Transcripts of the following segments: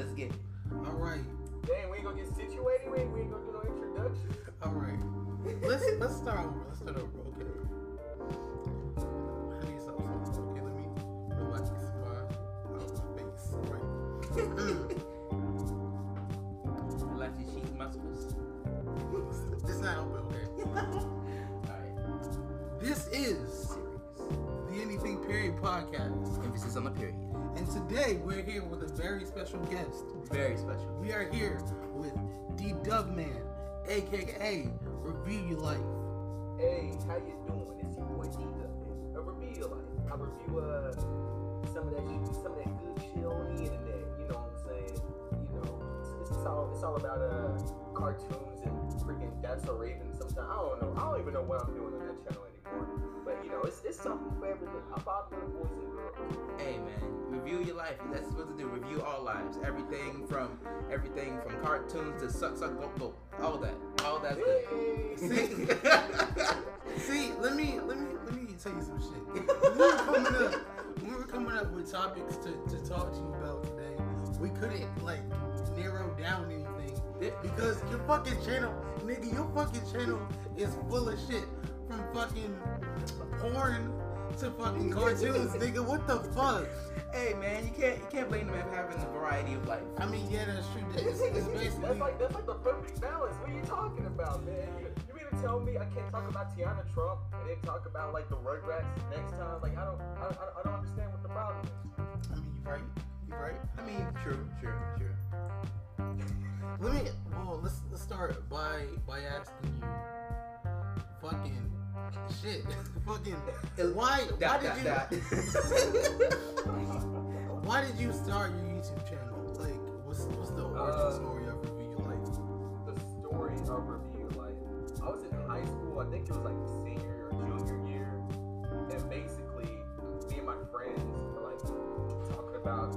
Let's get it. All right. Dang, we ain't gonna get situated. We ain't, we ain't gonna do no introduction. All right. Let's let's start over. Let's start over. Okay. I need something. something. Okay, let me relax my, my face. All right. Relax your cheek muscles. it's not open. Okay. Alright. This is the Anything Period podcast, Emphasis on the period. And today we're here with a very special guest. Very special. We are here with D Dub Man, aka Review Your Life. Hey, how you doing? It's your boy D Dub. A review like I review uh some of that some of that good shit on the internet. You know what I'm saying? You know, it's, it's all it's all about uh cartoons and freaking That's So Raven. Sometimes I don't know. I don't even know what I'm doing on that channel But you know, it's it's something for everything. I'm popular boys and girls. Hey man, review your life. That's what to do. Review all lives. Everything from everything from cartoons to suck suck go go. All that. All that's good. Hey. See, let me let me let me tell you some shit. When we were coming up, we were coming up with topics to, to talk to you about today, we couldn't like narrow down anything because your fucking channel, nigga, your fucking channel is full of shit from fucking porn to fucking cartoons, nigga. What the fuck? hey man, you can't you can't blame the man for having a variety of life. I mean, yeah, that's true. It's, it's basically that's like that's like the perfect balance. What are you talking about, man? You, you mean to tell me I can't talk about Tiana Trump and then talk about like the Rugrats next time? Like I don't I, I, I don't understand what the problem is. I mean, you're right, You're right. I mean, true, true, true. Let me. Well, let's let's start by by asking you, fucking shit, fucking why why did you why did you start your YouTube channel? Like, what's what's the origin Uh, story of Review Your Life? the story of review. Like, I was in high school. I think it was like senior or junior year, and basically, me and my friends were like talking about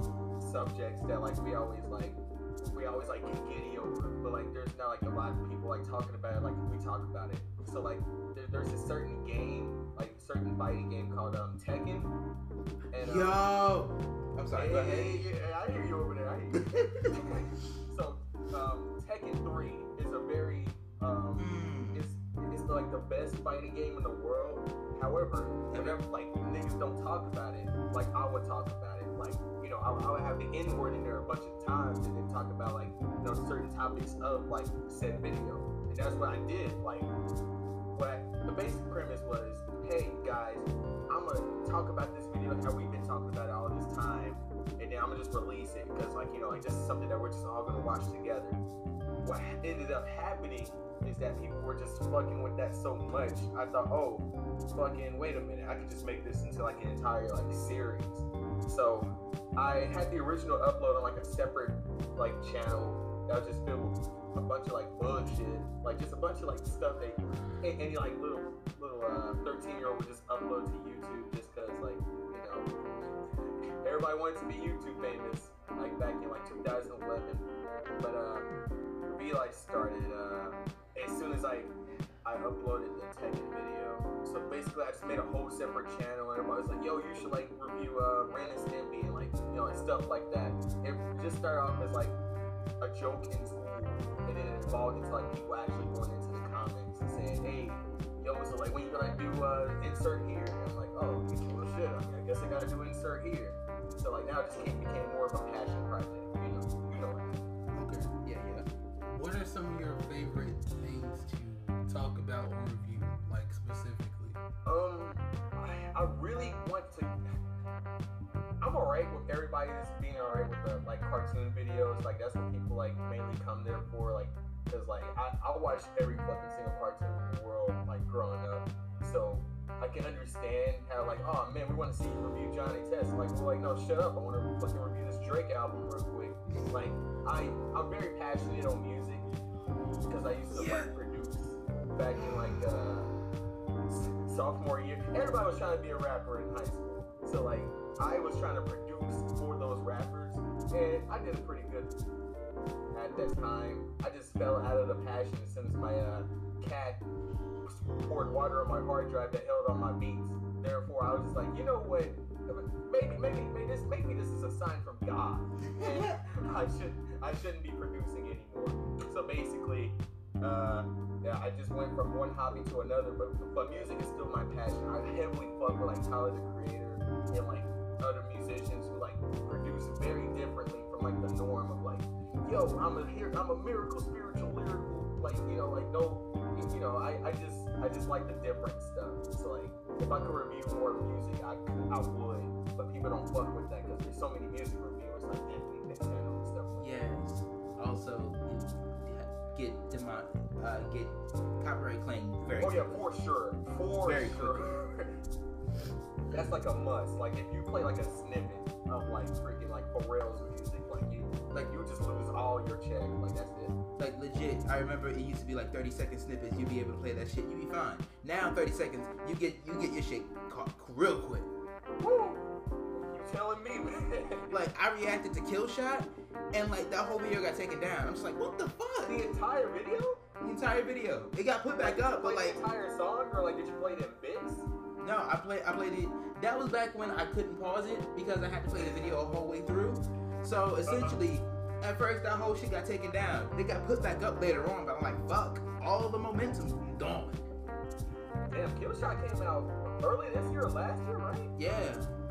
subjects that like we always like we always like get giddy over, but like there's not like a lot of people like talking about it like we talk about it. So like there, there's a certain game, like certain fighting game called um Tekken, and um, Yo, I'm sorry. Go Hey, ahead. hey, hey, I hear you over there. I hear you. so, um, Tekken 3 is a very, um, Mm. it's, it's like the best fighting game in the world. However, whenever like niggas don't talk about it, like I would talk about it. Like, know, I, I would have the N word in there a bunch of times and then talk about like, you know, certain topics of like said video. And that's what I did. Like, what the basic premise was, hey guys, I'm gonna talk about this video how we've been talking about it all this time, and then I'm gonna just release it because like you know like this is something that we're just all gonna watch together. What ended up happening is that people were just fucking with that so much. I thought, oh, fucking wait a minute, I could just make this into like an entire like series. So I had the original upload on like a separate like channel that was just filled with a bunch of like bullshit, like just a bunch of like stuff that any like little little uh 13 year old would just upload to YouTube just cause like you know everybody wanted to be YouTube famous like back in like 2011. But um, V Life started uh, as soon as I I uploaded the Tekken video. So basically, I just made a whole separate channel, and everybody was like, "Yo, you should like review uh, Ren and Stimpy and like you know and stuff like that." It just started off as like a joke in school, and then it evolved into like people actually going into the comments and saying, "Hey, yo, so like when you gonna do uh, insert here?" And I'm like, "Oh, well, shit. I, mean, I guess I gotta do insert here." So like now it just became, became more of a passion project. You know, you know. Okay. Yeah, yeah. What are some of your favorite things to talk about or review, like specifically? Um, I, I really want to. I'm alright with everybody just being alright with the like cartoon videos. Like that's what people like mainly come there for. Like, cause like I I watched every fucking single cartoon in the world like growing up. So I can understand how like oh man we want to see you review Johnny Test. Like well like no shut up I want to fucking review this Drake album real quick. Like I I'm very passionate on music because I used to Yeah. like produce back in like uh sophomore year. Everybody was trying to be a rapper in high school. So like I was trying to produce for those rappers and I did pretty good at that time. I just fell out of the passion since my uh, cat poured water on my hard drive that held on my beats. Therefore, I was just like, you know what? maybe, maybe, maybe this, maybe this is a sign from God. I should, I shouldn't be producing anymore. So basically, uh, yeah, I just went from one hobby to another, but but music is still my passion. I heavily fuck with like Tyler the Creator and like other musicians who like produce very differently from like the norm of like, yo, I'm a here, I'm a miracle, spiritual, lyrical, like you know, like no, you know, I, I just I just like the different stuff. So like, if I could review more music, I I would, but people don't fuck with that because there's so many music reviewers like Anthony Fantano and stuff. Like that. yes. Also, get demo- uh, get copyright claim very. Oh yeah, for sure, for very sure. That's like a must. Like if you play like a snippet of like freaking like Pharrell's music, like you like you just lose all your check. Like that's it. Like legit, I remember it used to be like 30 second snippets. You'd be able to play that shit. You'd be fine. Now 30 seconds, you get you get your shit caught real quick. Woo! Telling me. Like I reacted to Killshot, and like that whole video got taken down. I'm just like, what the fuck? The entire video? The entire video. It got put back up, but like the entire song, or like did you play it in bits? No, I played. I played it. That was back when I couldn't pause it because I had to play the video a whole way through. So essentially, uh-huh. at first that whole shit got taken down. It got put back up later on, but I'm like, fuck, all the momentum's gone. Damn, Killshot came out early this year or last year, right? Yeah,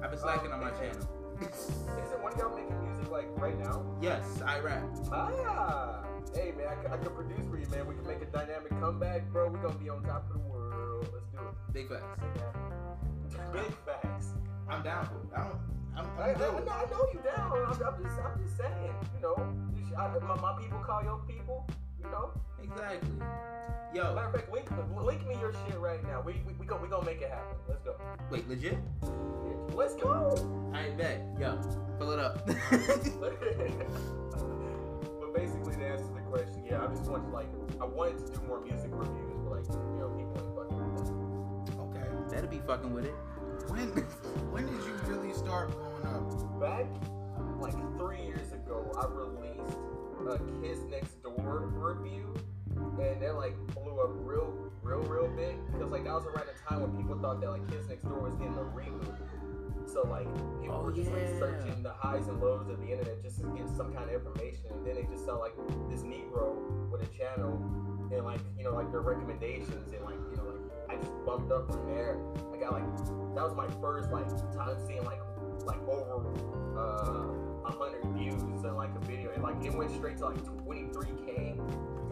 I've been slacking um, on my channel. Is it one of y'all making music like right now? Yes, I rap. Ah, hey man, I, I can produce for you, man. We can make a dynamic comeback, bro. We gonna be on top of the world. Let's do it. Big facts. Big facts. I'm down for it. I don't. I'm, I'm I, I, I, know you down. I'm, I'm, just, I'm just saying. You know, you should, I, my, my people call your people. You know. Exactly. Yo. Matter of fact, link, link me your shit right now. We we we gonna we gonna make it happen. Let's go. Wait, legit? Let's go. I ain't bet. Yo, pull it up. but basically, to answer the question, yeah, I just wanted like I wanted to do more music reviews, but like you know people ain't fucking with that. Okay, that'll be fucking with it. When when did you really start blowing up? Back like three years ago, I released a Kids Next Door review and that like blew up real, real, real big because like that was around the time when people thought that like Kids Next Door was getting a reboot. So like people oh, were just yeah. like searching the highs and lows of the internet just to get some kind of information, and then they just saw like this Negro with a channel and like you know like their recommendations and like you know like I just bumped up from there. I got like that was my first like time seeing like like over uh, a uh, hundred views and like a video, and like it went straight to like 23k.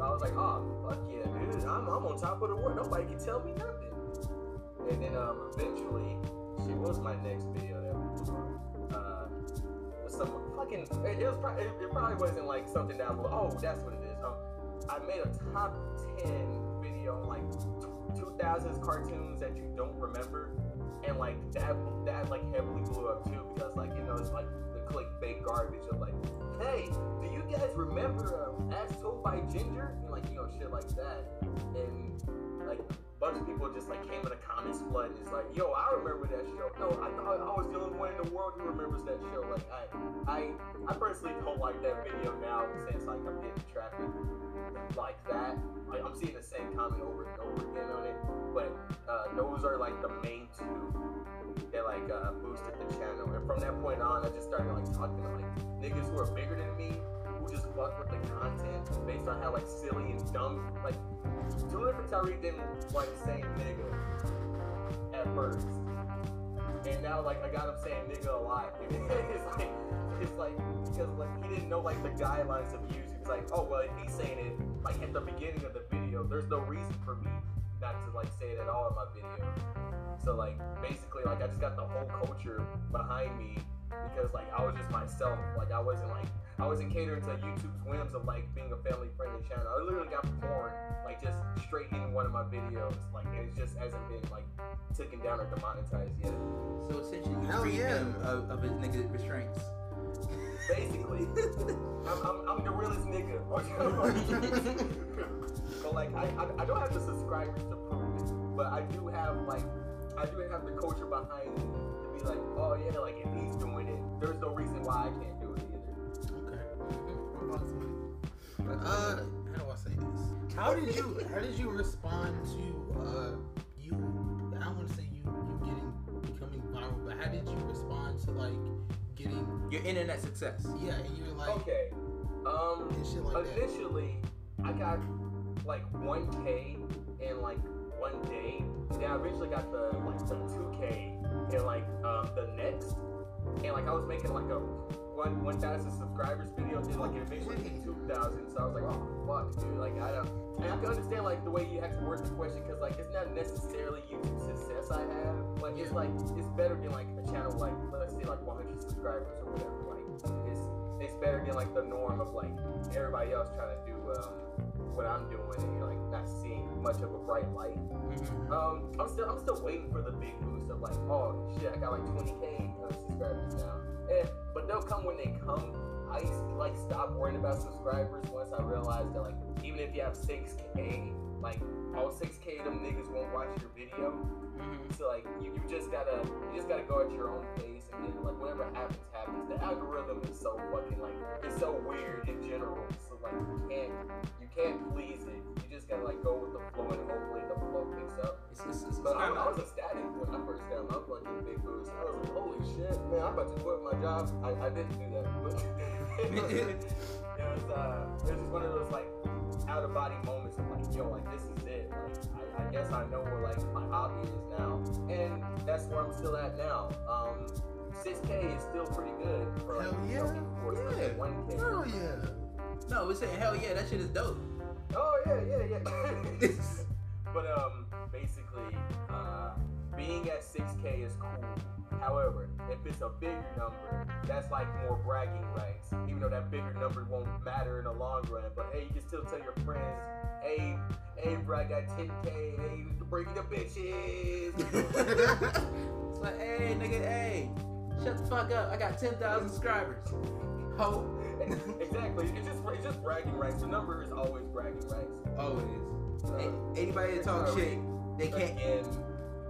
So I was like, oh fuck yeah, dude, I'm, I'm on top of the world. Nobody can tell me nothing. And then um, eventually what was my next video that uh, some fucking, it, was probably, it, probably wasn't like something that was, oh, that's what it is. Um, I made a top 10 video on like 2000s cartoons that you don't remember. And like that, that like heavily blew up too because like, you know, it's like clickbait garbage of like, hey, do you guys remember um, As Told by Ginger? And like, you know, shit like that. And like, bunch of people just like came in the comments flood and it's like, yo, I remember that show. No, I thought I was the only one in the world who remembers that show. Like I I I personally don't like that video now since like I'm hitting traffic like that. Like I'm seeing the same comment over and over again on it. But uh, those are like the main two that like uh, boosted the channel. And from that point on I just started like talking to like niggas who are bigger than me just fuck with the content based on how like silly and dumb like Julian Tariq didn't like saying nigga at first. And now like I got him saying nigga a lot. it's like it's like because like he didn't know like the guidelines of use. He's like, oh well if he's saying it like at the beginning of the video, there's no reason for me not to like say it at all in my video. So like basically like I just got the whole culture behind me because like I was just myself. Like I wasn't like I wasn't catering to YouTube's whims of like being a family friendly channel. I literally got porn like just straight in one of my videos. Like it just hasn't been like taken down or demonetized yet. So essentially, you freed yeah. him of, of his nigga restraints. Basically, I'm, I'm, I'm, the realest nigga. but like I, I I don't have the subscribers to prove it, but I do have like I do have the culture behind me to be like, oh yeah, like if he's doing it, there's no reason why I can't do it either. Okay. Uh, how do I say this? How did you how did you respond to uh you? I don't want to say you you getting becoming viral, but how did you respond? To like getting your internet success. Yeah, and you're like, Okay. Um. and shit like that. Initially, I got like 1K in like one day. Then I eventually got the like the 2K in like um, the next. And like I was making like a one 1,000 subscribers video. Then like it eventually hit 2,000. So I was like, oh fuck, dude. Like I don't. And I can understand like the way you have to word the question because like it's not necessarily YouTube success I have. Like it's like it's better than like a channel like let's say like 100 subscribers or whatever. Like it's it's better than like the norm of like everybody else trying to do um, what I'm doing and you're like not seeing much of a bright light. Mhm. Um, I'm still I'm still waiting for the big boost of like, oh shit, I got like 20k uh, subscribers now. And but they'll come when they come. I used to like stop worrying about subscribers once I realized that like even if you have 6k, like all 6k of them niggas won't watch your video. Mhm. So like you, you just gotta you just gotta go at your own pace and then like whatever happens happens. The algorithm is so fucking like it's so weird in general. Like you can't you can't please it. You just gotta like go with the flow and hopefully the flow picks up. It's, it's, it's, But I, I was ecstatic when I first got my fucking big boost. I was like, holy shit, man, I'm about to quit my job. I, I didn't do that, but it was, uh it was just one of those like out of body moments of like, yo, like this is it. Like I, I guess I know where like my hobby is now. And that's where I'm still at now. Um 6K is still pretty good for Hell yeah. Yeah. 1K. Hell yeah. No, we're saying hell yeah, that shit is dope. Oh yeah, yeah, yeah. but um, basically, uh, being at 6K is cool. However, if it's a bigger number, that's like more bragging rights. Even though that bigger number won't matter in the long run. But hey, you can still tell your friends, hey, hey, bro, I got 10K. Hey, breaking the bitches. it's like, hey, nigga, hey, shut the fuck up. I got 10,000 subscribers. Ho. exactly. It's just it's just bragging rights. The number is always bragging rights. Always. Uh, Anybody that talks shit, they can't. Again,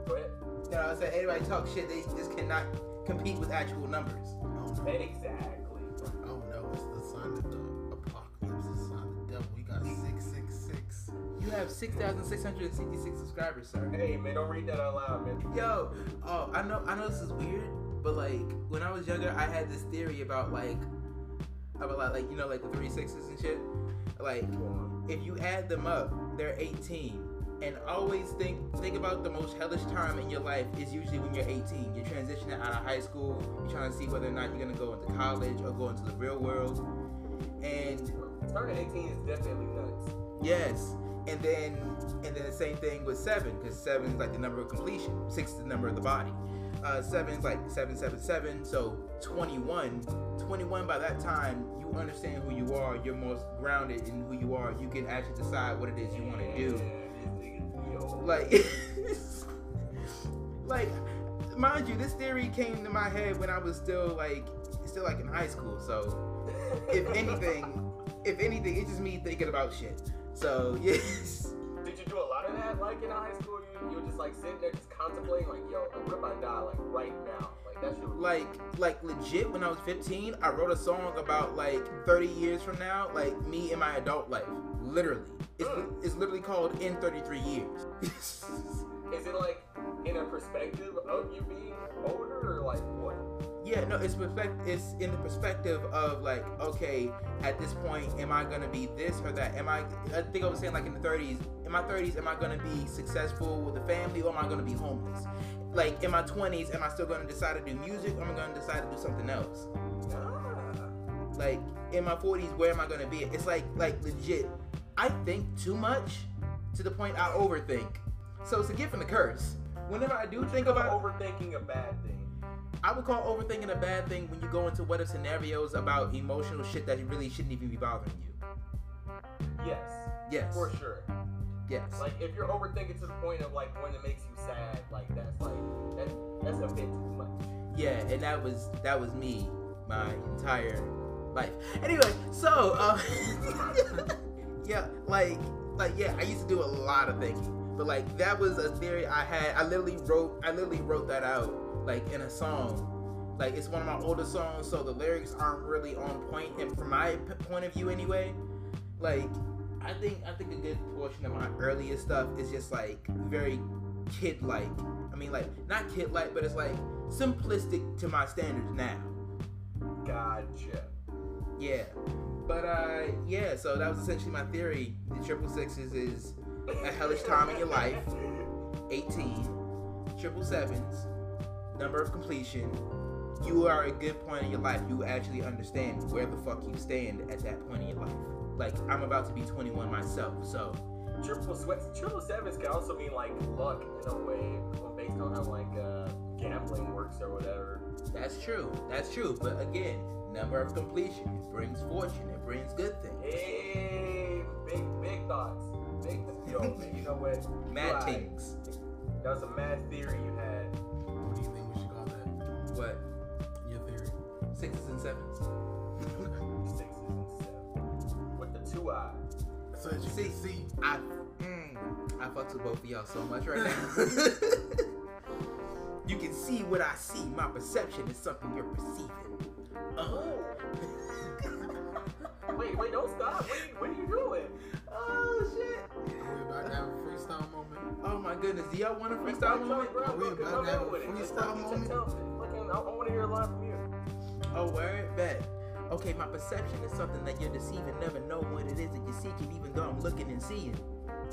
go ahead. You know I'm saying? Anybody talk shit, they just cannot compete with actual numbers. Oh no. Exactly. Oh no, it's the sign of the apocalypse, It's the sign of the devil. We got 666. You have 6,666 subscribers, sir. Hey man, don't read that out loud, man. Yo, oh, I know, I know this is weird, but like when I was younger, I had this theory about like, about like, like you know, like the three sixes and shit. Like, if you add them up, they're 18. And always think think about the most hellish time in your life is usually when you're 18. You're transitioning out of high school. You're trying to see whether or not you're gonna go into college or go into the real world. And Turning 18 is definitely nuts. Yes, and then and then the same thing with seven, because seven is like the number of completion. Six is the number of the body. Uh, seven is like seven, seven, seven. So 21, 21. By that time, you understand who you are. You're most grounded in who you are. You can actually decide what it is you want to do. Like, like, mind you, this theory came to my head when I was still like, still like in high school. So if anything, if anything, it's just me thinking about shit. So yes. Did you do a lot of that, like in high school? You, you were just like sitting there, just contemplating, like, yo, what if I die, like right now? Like that shit. was- Like, legit. When I was 15, I wrote a song about like 30 years from now, like me in my adult life. Literally, it's hmm. it's literally called "In 33 Years." Is it like in a perspective of you being older, or like what? yeah, no, it's perspective. It's in the perspective of like, okay, at this point, am I gonna be this or that? Am I? I think I was saying like in the 30s. In my 30s, am I gonna be successful with a family or am I gonna be homeless? Like in my 20s, am I still gonna decide to do music or am I gonna decide to do something else? Ah. like in my 40s where am i gonna be it's like like legit i think too much to the point i overthink so it's a gift and a curse whenever i do think about overthinking a bad thing. i would call overthinking a bad thing when you go into what if scenarios about emotional shit that really shouldn't even be bothering you Yes, yes for sure. Yes. Like if you're overthinking to the point of like when it makes you sad, like that's like that, that's a bit too much. yeah and that was that was me my entire life. Anyway so uh, yeah like like yeah i used to do a lot of thinking but like that was a theory i had. I literally wrote i literally wrote that out like in a song. Like it's one of my older songs so the lyrics aren't really on point and from my p- point of view anyway. Like i think i think a good portion of my earlier stuff is just like very kid like i mean like not kid like but it's like simplistic to my standards now Gotcha. Yeah. But uh yeah, so that was essentially my theory. The triple sixes is a hellish time in your life. 18. Triple sevens, number of completion. You are a good point in your life. You actually understand where the fuck you stand at that point in your life. Like I'm about to be 21 myself, so Triple sweats, triple sevens can also mean like luck in a way, based on how like uh, gambling works or whatever. that's true. That's true. But again, number of completion. It brings fortune. It brings good things. Hey, big big thoughts. Big, yo, man, you know what? Mad Right. things. That was a mad theory you had. What do you think we should call that? What? Your theory. Sixes and sevens. Sixes and sevens with the two eyes. So that you See. see. I mm, I fucks with both of y'all so much right now. you can see what I see. My perception is something you're perceiving. Uh, Wait, wait, don't stop. What are you, what are you doing? oh shit. We're about to have a freestyle moment. Oh my goodness. Do y'all want a freestyle moment? Bro, we about to have a with it. Just freestyle moment? fucking- I, I want to hear a line from you. Oh, word? Bet. Okay, my perception is something that you're deceiving. Never know what it is that you're seeking, even though I'm looking and seeing.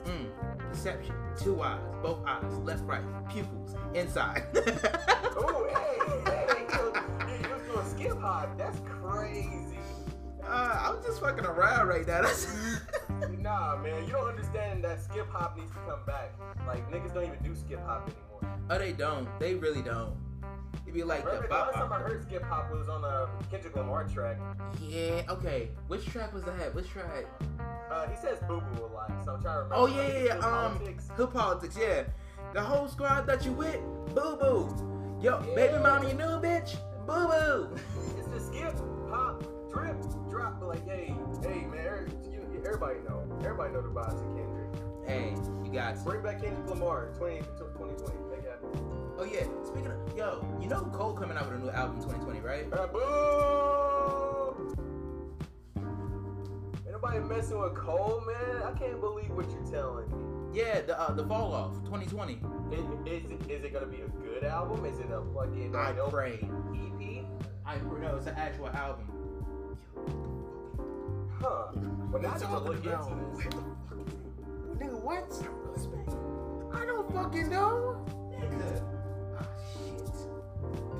Mm. Perception. Two eyes. Both eyes. Left, right. Pupils. Inside. Oh, hey, hey, you, you, you was doing skip hop. That's crazy. Uh, I'm just fucking around right now. That's Nah, man, you don't understand that skip hop needs to come back. Like niggas don't even do skip hop anymore. oh, they don't. They really don't. Be like the Remember, the last time I heard skip hop was on a Kendrick Lamar track. Yeah. Okay. Which track was that? Which track? Uh, he says boo boo a lot, so I'm trying to remember. Oh yeah, yeah, yeah. Um, Politics. hood politics. Yeah. The whole squad that you with, boo boo. Yo, baby Yeah. mama, you new bitch, boo boo. It's the skip hop drip drop. But like, hey, hey, man, you, everybody know, everybody know the vibes of Kendrick. Hey, you got. Bring back Kendrick Lamar, 20, 2020. Make it happen. Oh yeah. Speaking of, yo, you know Cole coming out with a new album 2020, right? Uh, boo! Ain't nobody messing with Cole, man. I can't believe what you're telling me. Yeah, the uh, the fall off 2020. Is, is, it, is it gonna be a good album? Is it a fucking I like, pray. EP? I no, it's an actual album. Huh. Now I What need you to look about? into this. Nigga, what? I don't fucking know. Nigga.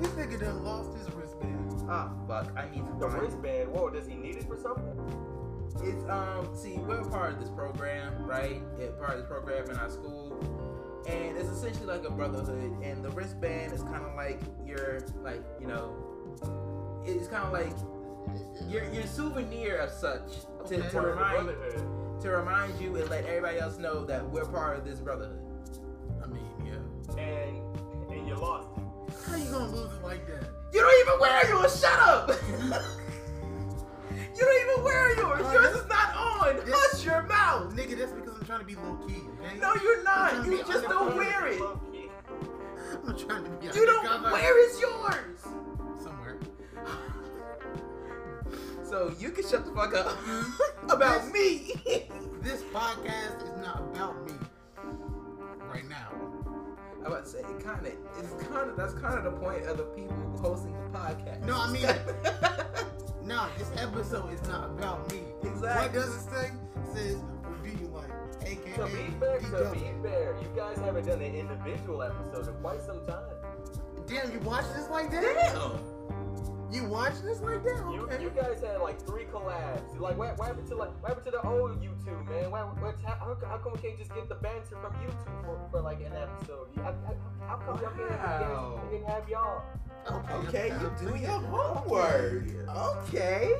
Shit. This nigga done lost his wristband. Ah fuck. I need to The find. wristband. Whoa, does he need it for something? It's um. See, we're part of this program, right? Yeah, part of this program in our school, and it's essentially like a brotherhood. And the wristband is kind of like your like you know, it's kind of like your your souvenir of such to, Okay. to Part of the remind brotherhood. to remind you and let everybody else know that we're part of this brotherhood. I mean, yeah. And and you lost it. How you gonna lose it like that? You don't even wear yours. Shut up. you don't even wear yours. Oh, Yours this- is not on. this- Hush your mouth. Nigga, that's because I'm trying to be low key, okay? No, you're not. You just don't wear it. I'm trying to be You don't undercover where is yours? somewhere. So you can shut the fuck up mm-hmm. about me. This podcast is not about me right now. I about to say it kind of it's kind of that's kind of the point of the people hosting the podcast. No, I mean- No, this episode is not about me. What exactly. does it say? It says review like AKA To be fair, to be fair, you guys haven't done an individual episode in quite some time. Damn, you watch this like that? Damn. You watch this like that? You, Okay. you guys had like three collabs. Like, what, what happened to like, what happened to the old YouTube, man? What, what, how, how, how come we can't just get the banter from YouTube for, for like an episode? How, how, how come y'all can't have, you Wow. guys didn't have y'all? Okay, oh, you do your homework. Okay.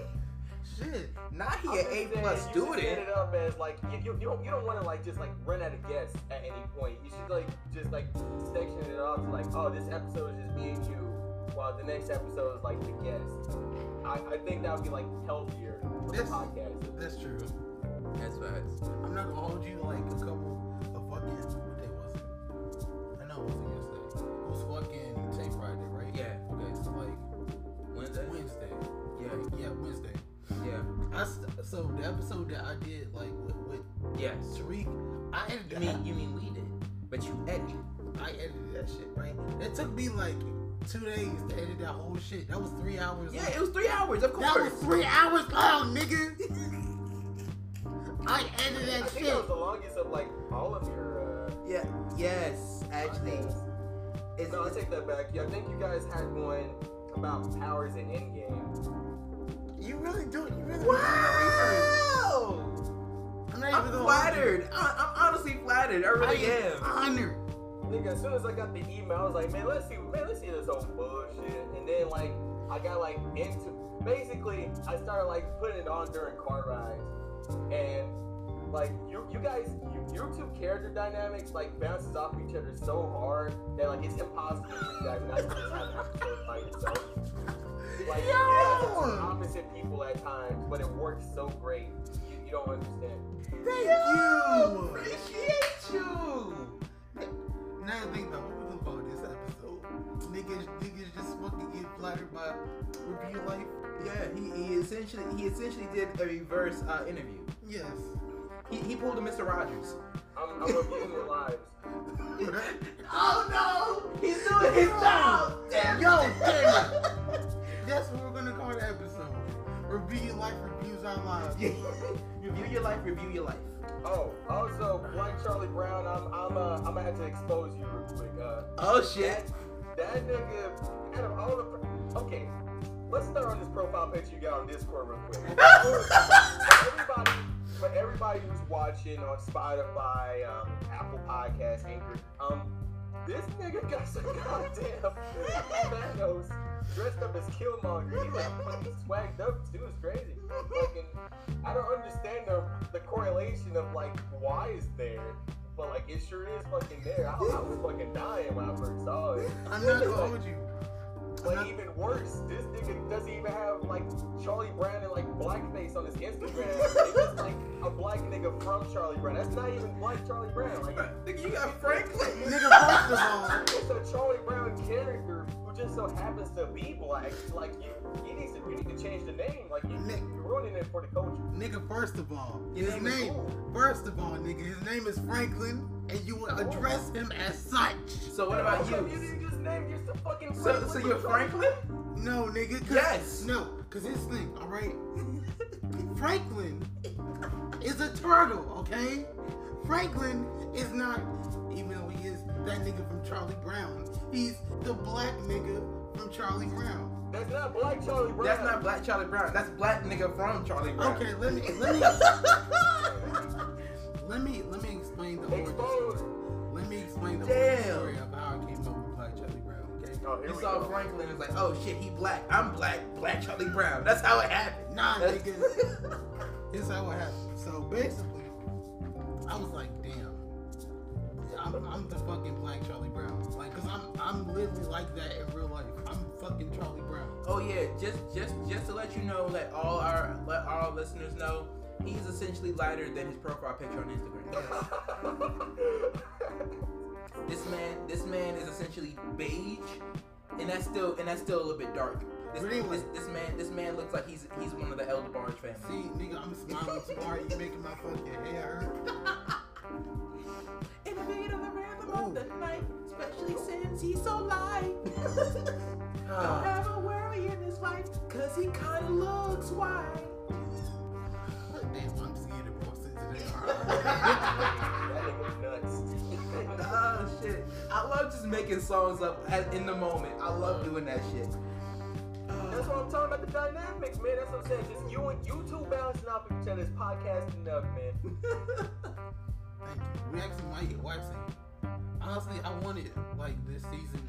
Shit. Not I'm here, just A saying, plus you set student. it up as like you, you, you don't you don't want to like just like run out of guests at any point. You should like just like section it off to like oh this episode is just me and you, while the next episode is like the guest. I, I think that would be like healthier for the That's- podcast. That's true. That's facts. I'm not gonna hold you like a couple of fucking what day was it? I know it wasn't yesterday. It was fucking Tay Friday, right? Yeah. Okay, so like Wednesday. Wednesday. Yeah. Yeah, Wednesday. Yeah. I st- so the episode that I did like with, with Yes. Tariq, I edited. You mean you mean we did, but you edited. I edited that shit, right? It took me like two days to edit that whole shit. That was three hours. Yeah, long. it was three hours, of course. That was three hours long, nigga. I edited that I that think shit. that was the longest of like all of your. Uh, Yeah, yes, actually. podcasts. It's, No, I it's- take that back. Yeah, I think you guys had one about powers in Endgame. You really do it. You really do research. wow! I'm not I'm even gonna flattered. I, I'm honestly flattered. I really. I am. am honored. Nigga, as soon as I got the email, I was like, man, let's see, man, let's see this whole bullshit. And then like, I got like into, basically, I started like putting it on during car rides, and like you, you guys, you, your two character dynamics like bounces off each other so hard that like it's impossible for you guys not to just have an episode by yourself. Like, guys are opposite people at times, but it works so great. You, you don't understand. Thank Yo, you. Appreciate you. Now I think about what we gonna call this episode. Niggas, niggas just fucking get flattered by review life. Yeah, he, he essentially he essentially did a reverse uh, interview. Yes. He, he pulled a Mr. Rogers. I'm, I'm reviewing your lives. Oh no! He's doing his job. Damn Yo, damn it. That's what we're gonna call the episode. Review your life, reviews our lives. review your life. Review your life. Oh, also, Black Charlie Brown, I'm, I'm, uh, I'm gonna have to expose you real quick. Uh, Oh shit. that, that nigga, out of all the, okay, let's start on this profile picture you got on Discord real quick. for everybody, for everybody who's watching on Spotify, um, Apple Podcasts, Anchor, um, this nigga got some goddamn Thanos dressed up as Killmonger. He like fucking swagged up too. It's crazy. Fucking, I don't understand the the correlation of like why is there, but like it sure is fucking there. I, I was fucking dying when I first saw it. I'm not gonna hold you. But even worse, this nigga doesn't even have like Charlie Brown and like blackface on his Instagram. It's just like a black nigga from Charlie Brown. That's not even black Charlie Brown. Like Nigga, you got Franklin. Nigga, first of all, it's a Charlie Brown character who just so happens to be black. Like you, you need to you need to change the name. Like you, Nick. you're ruining it for the culture. nigga, first of all, Your his name is name, cool. first of all, nigga, his name is Franklin, and you will address him as such. So what about How come you? You didn't just name yourself fucking So, Franklin so you're Franklin? No, nigga. 'cause- Yes. No, because his thing, all right? Franklin is a turtle, okay? Franklin is not, even though he is that nigga from Charlie Brown, he's the black nigga from Charlie Brown. That's not black Charlie Brown. That's not Black Charlie Brown. That's Black nigga from Charlie Brown. Okay, let me let me let me let me explain the origin Exposed. story. Let me explain the Damn. origin Oh, You saw go. Franklin and was like, oh shit, he black. I'm black. Black Charlie Brown. That's how it happened. Nah, That's- nigga. Here's how it happened. So basically, I was like, damn, I'm, I'm the fucking black Charlie Brown. Like, cause I'm I'm literally like that in real life. I'm fucking Charlie Brown. Oh yeah, just just just to let you know, let all our let our listeners know, he's essentially lighter than his profile picture on Instagram. This man, this man is essentially beige, and that's still and that's still a little bit dark. This, anyway. this, this man, this man looks like he's he's one of the El DeBarge family. See, nigga, I'm smiling hard. You making my fucking hair hurt. In the beat of the rhythm Ooh. of the night, especially since he's so light. Don't have a worry in his life, cause he kinda looks white. Damn, that nigga nuts. Oh shit. I love just making songs up at, in the moment. I love doing that shit. That's what I'm talking about the dynamics, man. That's what I'm saying. Just you and you two bouncing off each other's podcasting up, man. Thank you. We actually might get waxing. Honestly, I wanted like this season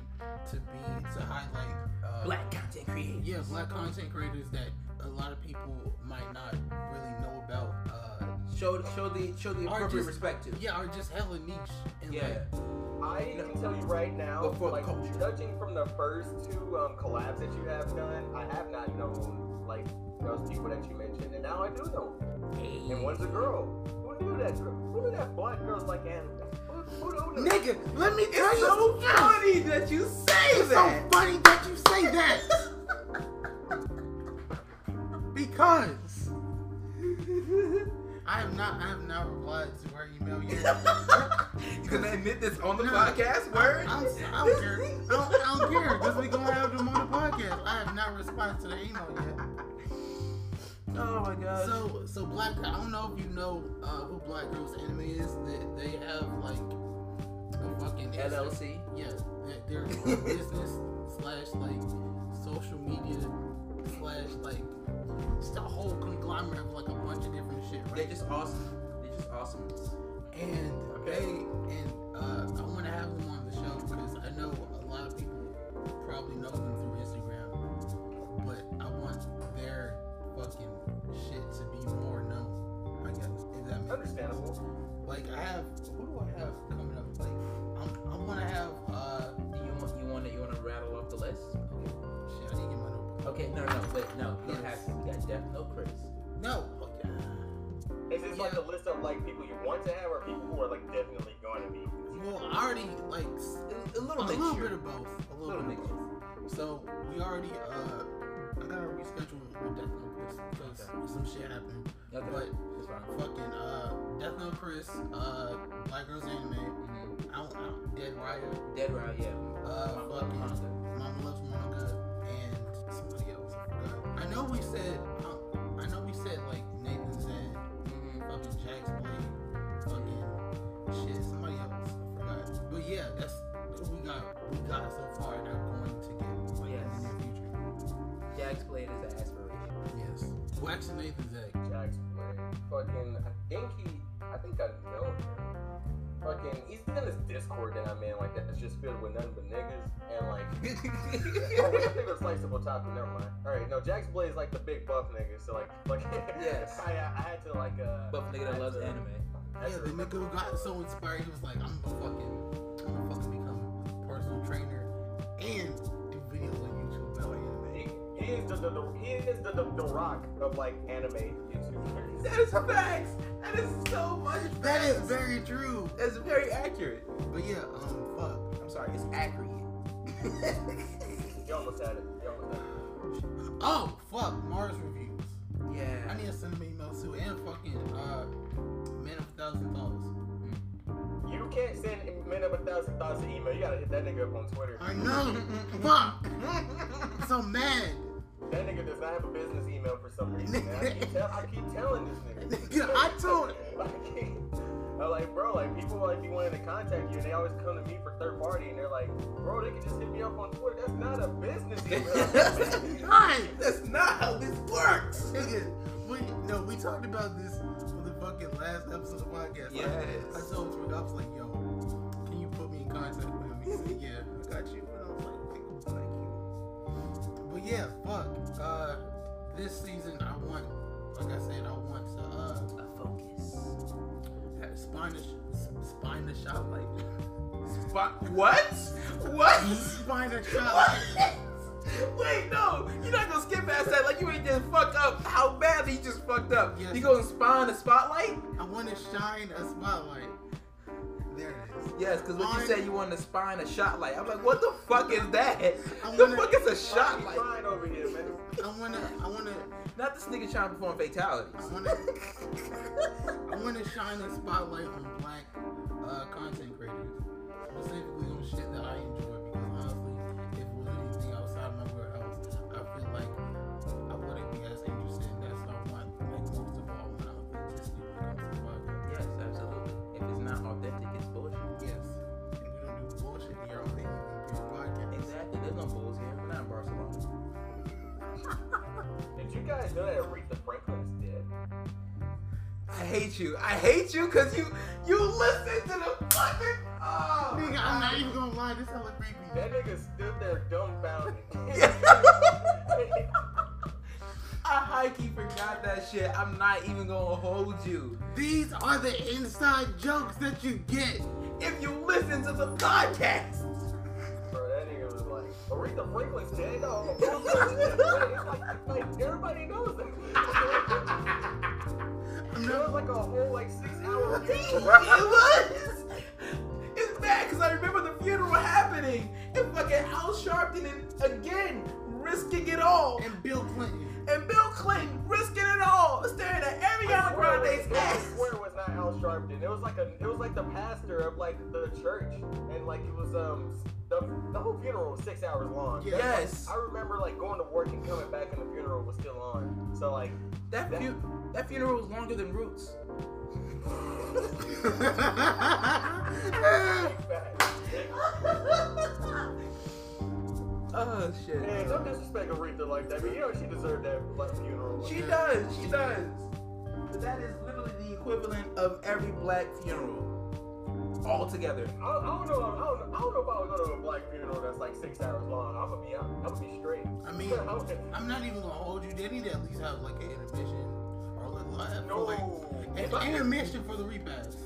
to be to highlight uh, Black content creators. yeah, black content creators that a lot of people might not really know about. Uh, Show show the show the appropriate just- respect to. yeah, are just hella niche. And Yeah. like, I can tell you right now, But for the like culture. judging from the first two um, collabs that you have done, I have not known like those people that you mentioned, and now I do know. And one's a girl. Who knew that? girl? Who knew that black girls like anime? Who, who, who knew? nigga, let me tell It's you so something. funny that you say that! It's so funny that you say that. because I have not I have not replied to her email yet. You gonna admit this on the No. podcast? Word? I, I'm, I don't care. I don't, I don't care. Because we gonna have them on the podcast. I have not responded to the email yet. Oh my god. So, so Black, I don't know if you know uh, who Black Girls Anime is. They, they have like a fucking LLC. Yeah, they're, they're a business slash like social media slash like just a whole conglomerate of like a bunch of different shit, They're just awesome. They're just awesome. And Okay. they and uh, I want to have them on the show because I know a lot of people probably know them through Instagram, but I want their fucking shit to be more known. I guess if that makes sense. Understandable. Like I have, who do I have coming up? Like I'm, I want to have. uh You want you want to you want to rattle off the list? Shit, I didn't get my notebook. Okay, no, no, wait, no. You don't have to. We got Death Note Chris. No. Okay. Is this like a list of like people you want to have or people who are like definitely going to be? Well, I already like a little little mixture. bit of both. A little, Little bit of both. So we already uh, I gotta reschedule with Death Note Chris because Okay. some shit happened. Okay, But that's fine. fucking uh, Death Note Chris, uh, Black Girls Anime, Mhm. I don't, I don't, Dead Riot, Dead Round, yeah. uh, Mama Love fucking Manga. Mama Loves Manga, and somebody else. I forgot. I know we said, said like Nathan Zed, Mhm. fucking Jax Blade, fucking shit, somebody else. I forgot. But yeah, that's what we got. We got so far, and I'm going to get like in the future. Jax Blade is an aspiration. Yes. Well, actually, Nathan Zed. Jax Blade. Fucking, I think he, I think I know him. Fucking, he's in this Discord that I'm in, like that's just filled with nothing but niggas, and like, I wish I think it was flexible topic. Never mind. All right, no, Jax Blade is like the big buff nigga, so like, like, Yes. I, I had to like, uh, Buff nigga that loves anime. Yeah, the nigga who got so inspired, he was like, I'm gonna fucking, I'm gonna fucking become a personal trainer and do videos on YouTube about anime. He, he is the, the, the he is the, the, the rock of like anime YouTubers. That is facts. That is so much. That is very true. That's very accurate. But yeah, um, fuck. I'm sorry, it's accurate. You almost had it. You almost had it. Oh, fuck, Mars reviews. Yeah. I need to send them emails too, and fucking, uh, Man of a Thousand Thoughts. You can't send men of a thousand thoughts an email. You gotta hit that nigga up on Twitter. I know. fuck. I'm so mad. That nigga does not have a business email for some reason. I, keep tell, I keep telling this nigga. Nigga, I told- I keep, I'm like, bro, like people like be wanting to contact you, and they always come to me for third party, and they're like, bro, they can just hit me up on Twitter. That's not a business email. Right. That's not how this works. Nigga, we, no, we talked about this on the fucking last episode of the podcast. Yes. I, I told Twitter, I was like, yo, can you put me in contact with him? He said, yeah, I got you. But yeah, fuck. Uh, this season, I want, like I said, I want to, uh, A focus. spine the, sh- spine the shot like. What? What? spine the shot What? Wait, no. You're not gonna skip past that. Like you ain't just fucked up. How badly you just fucked up? Yes. You gonna spawn the spotlight? I want to shine a spotlight. There it is. Yes, because when you On- said you wanted to spine a shot light. I'm like, what the fuck is that? I'm The gonna- fuck is a Fuck shot you light? fine over here, man. I wanna, I wanna, Not this nigga trying to perform fatalities. I wanna, I wanna shine a spotlight on black uh, content creators, specifically on shit that I enjoy. You. I hate you because you you listen to the fucking. Oh, Nigga, I'm not even gonna lie. This hella creepy. That nigga stood there dumbfounded. I high forgot that shit. I'm not even gonna hold you. These are the inside jokes that you get. If you listen to the podcast. Bro, that nigga was like, Aretha Franklin's dead. Oh. It's like, like everybody knows that. Was like a whole like six hour it was. It's bad because I remember the funeral happening and fucking Al Sharpton and again risking it all. And Bill Clinton. And Bill Clinton risking it all, staring at Ariana Grande's I ass. swear it was not Al Sharpton. It was like a, it was like the pastor of like the church, and like it was um the, the whole funeral was six hours long. Yeah. Yes. I remember like going to work and coming back and the funeral was still on. So like That That- fu- that funeral was longer than Roots. Oh shit. Man, don't disrespect Aretha like that. But you know she deserved that like, funeral. She does, she does. But that is literally the equivalent of every black funeral. All together. I, I don't know. I don't, I don't know if I would go to a black funeral that's like six hours long. I'm gonna be. I'm, gonna be straight. I mean, I'm not even gonna hold you. They need to at least have like an intermission or like, like, no. like an intermission for the repast.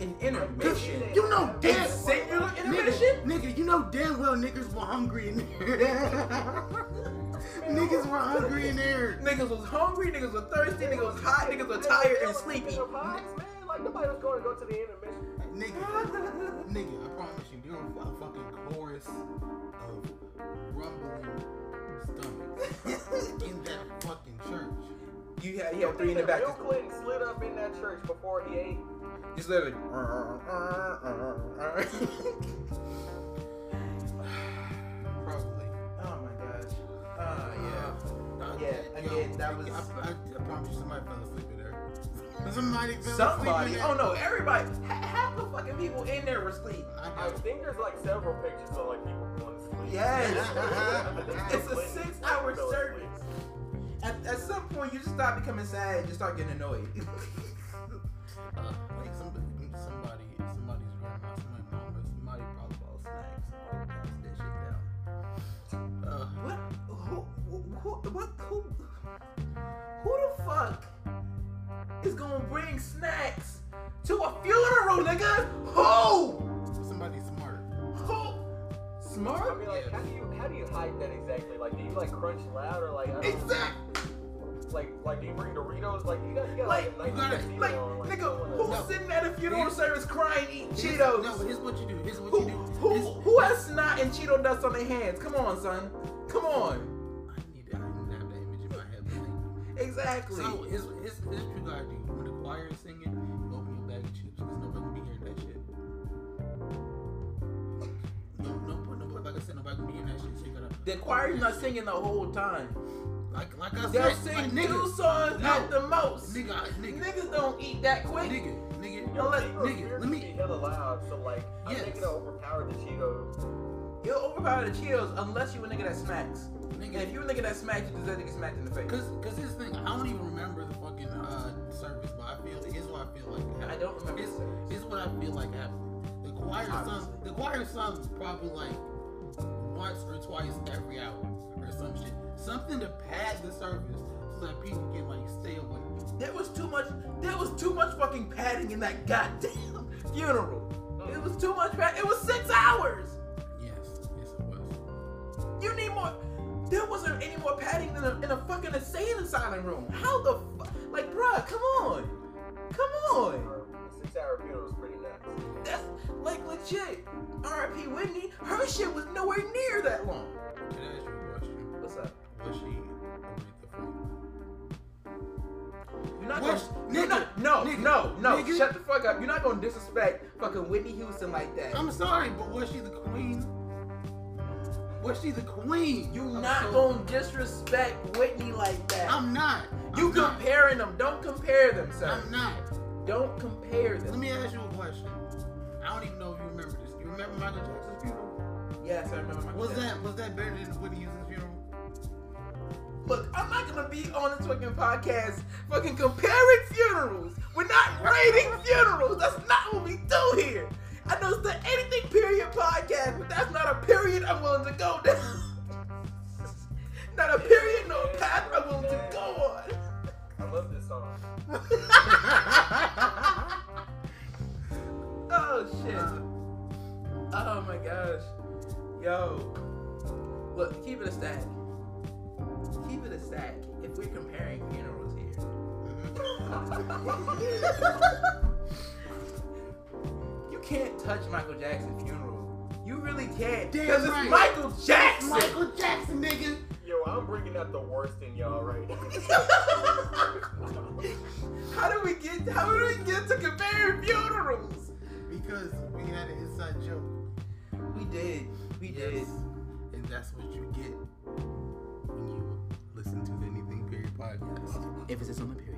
An intermission. You know A damn singular intermission? nigga, you know damn well niggas were hungry in there. niggas were hungry in there. Niggas was hungry, niggas was thirsty, niggas was hot, niggas was tired and sleepy. Man, like nobody was going to go to the intermission. Nigga, nigga, I promise you, there was a fucking chorus of rumbling stomachs in that fucking church. You had, you had three in the back. Bill Clinton slid up in that church before he ate. Just literally. Probably. Oh my gosh. Uh, yeah. Uh, Yeah, yo, again, that was- I, I, I promise you, somebody fell asleep in there. Somebody Somebody. Oh no, everybody. Half the fucking people in there were asleep. I think there's like several pictures of like people going to sleep. Yes. It's a six-hour service. At, at some point, you just stop becoming sad and just start getting annoyed. Uh, like somebody, somebody, somebody's grandma, somebody's mama, somebody probably bought snacks. Somebody passed that shit down. Uh, what? Who? Who? What? Who? Who the fuck is gonna bring snacks to a funeral, nigga? Who? somebody smart. Who? I Smart? mean, like, Yeah. how do you how do you hide that exactly? Like, do you like crunch loud or like I don't Exactly. like like do you bring Doritos? Like, you got you got Like, like, you gotta- Nike Like, on, like, nigga, someone who's else. sitting at a funeral Here's- service crying, eating Cheetos? No, but here's what you do. Here's what Who, you do. who, Here's- who has snot and Cheeto dust on their hands? Come on, son. Come on. Exactly. So here's, here's, here's what you gotta do. When the choir is singing, open your bag of chips because nobody can be hearing that shit. No, no, no, like I said, nobody can be hearing that shit. So you gotta. the choir's not singing the whole time. Like, like I They'll said, sing like, two nigga, songs no. at the most. nigga, nigga, Niggas don't eat that quick. nigga, nigga. Yo, Unless- Cheetos nigga, let me- be hella loud, so like I Yes. think it'll overpower the Cheetos. You'll overpower the Cheetos unless you a nigga that smacks. And if you a nigga that smacks, you deserve to get smacked in the face. cause, cause this thing, I don't even remember the fucking uh, service, but I feel here's what I feel like. happened. I don't remember service. here's what I feel like happened. The choir Obviously. the choir sung probably like once or twice every hour or some shit. Something to pad the service so that people can like stay awake. There was too much. There was too much fucking padding in that goddamn funeral. It was too much pad. It was six hours. You need more. There wasn't any more padding in a, in a fucking insane asylum room. How the fuck? Like, bruh, come on. Come on. A six hour funeral is pretty nuts. That's like legit. R.I.P. Whitney. Her shit was nowhere near that long. Can I ask you a question? What's up? Was she Aretha Franklin? You're not What? gonna. You're not. No, nigga, no, no. nigga. Shut the fuck up. You're not gonna disrespect fucking Whitney Houston like that. I'm sorry, but was she the queen? She the queen? you of not soul? gonna disrespect Whitney like that. I'm not. you I'm not. comparing them. Don't compare them, sir. I'm not. Don't compare them. Let me ask you a question. I don't even know if you remember this. You remember Michael Jackson's funeral? Yes, I remember. Michael Was Jackson. that was that better than Whitney Houston's funeral? Look, I'm not gonna be on this fucking podcast fucking comparing funerals. We're not rating funerals. That's not what we do here. I know it's the anything period podcast, but that's not a period I'm willing to go down. not a period, no path I'm willing to go on. I love this song. oh shit. Oh my gosh. Yo. Look, keep it a stack. Keep it a stack if we're comparing funerals here. you can't touch Michael Jackson's funeral. You really can't. Damn Because right. it's Michael Jackson. Michael Jackson, nigga. Yo, Yo, I'm bringing out the worst in y'all right now. how do we get? How do we get to comparing funerals? Because we had an inside joke. We did. We did. And that's what you get when you listen to the Anything Period podcast. Emphasis on the period.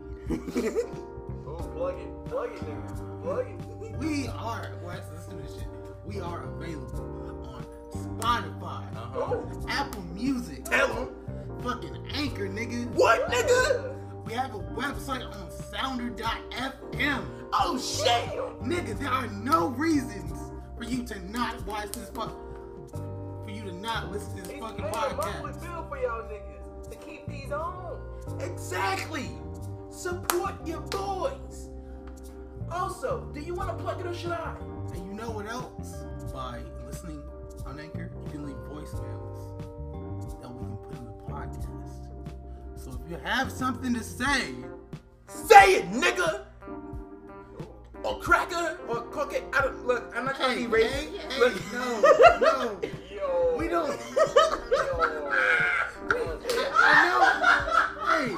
Oh, plug it. Plug it, nigga. Plug it. We We are available on Spotify, Uh-huh. Apple Music, Tell them. fucking Anchor, nigga. What, nigga? We have a website on sounder.fm. Oh shit! Nigga, there are no reasons for you to not watch this fuck. For you to not listen to this He's fucking paying a podcast. bill for y'all niggas to keep these on. Exactly. Support your boys. Also, do you want to plug it or should I? And you know what else? By listening on Anchor, you can leave voicemails that we can put in the podcast. So if you have something to say, Say it, nigga. Or cracker or cocaine. I don't look. I'm not trying hey, to be racist. hey, hey, Look- no, no, Yo. we don't. Yo. I know. Hey,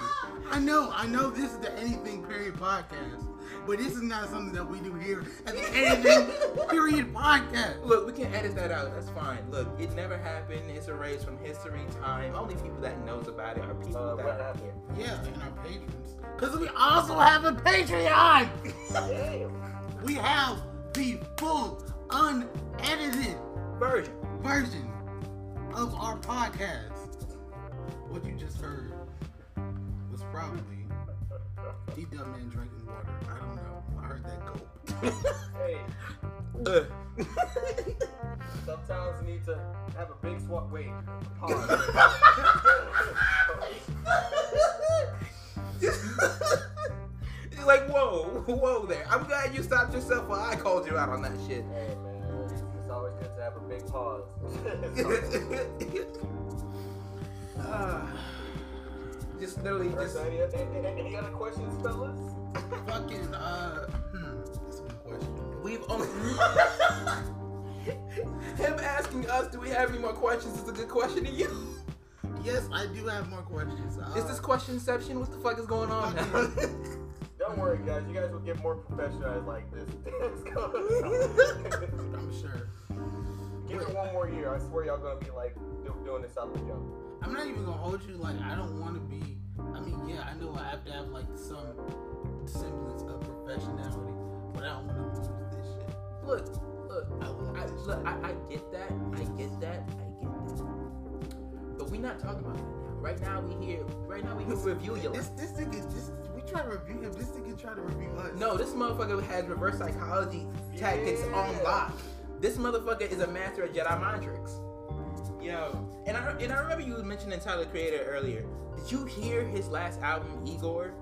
I know. I know this is the Anything Period podcast, but this is not something that we do here at the Anything Period podcast. Look, we can edit that out. That's fine. Look, it never happened. It's erased from history, time. Only people that knows about it are people Uh, that what are happened? here. Yeah, and our patrons, because we also have a Patreon. Damn. We have the full, unedited Version. version of our podcast. What you just heard was probably D Dub Man drinking water. I don't know. I heard that gulp. Hey, sometimes you need to have a big swap. Wait, pause. Like, whoa, whoa there. I'm glad you stopped yourself while I called you out on that shit. hey man, it's always good to have a big pause. Ah. Just literally just any, any, any other questions, fellas? Fucking, uh, hmm, that's one question. we've only him asking us, do we have any more questions? Is a good question to you. Yes, I do have more questions. Uh, Is this questionception? What the fuck is going on now? Don't worry, guys. You guys will get more professionalized like this. I'm sure. Give it one more year. I swear y'all gonna be like doing this out of the jump. I'm not even gonna hold you. Like, I don't want to be. I mean, yeah, I know I have to have like some semblance of professionality, but I don't want to lose this shit. look, look, I will I, look, I, I get that. I get that. I get that. But we're not talking about that now. Right now we here. Right now we here to review your This this nigga, this we try to review him. This nigga try to review us. No, this motherfucker has reverse psychology tactics on lock. This motherfucker is a master of Jedi mind tricks. Yo, and I and I remember you mentioning Tyler Creator earlier. Did you hear his last album, Igor?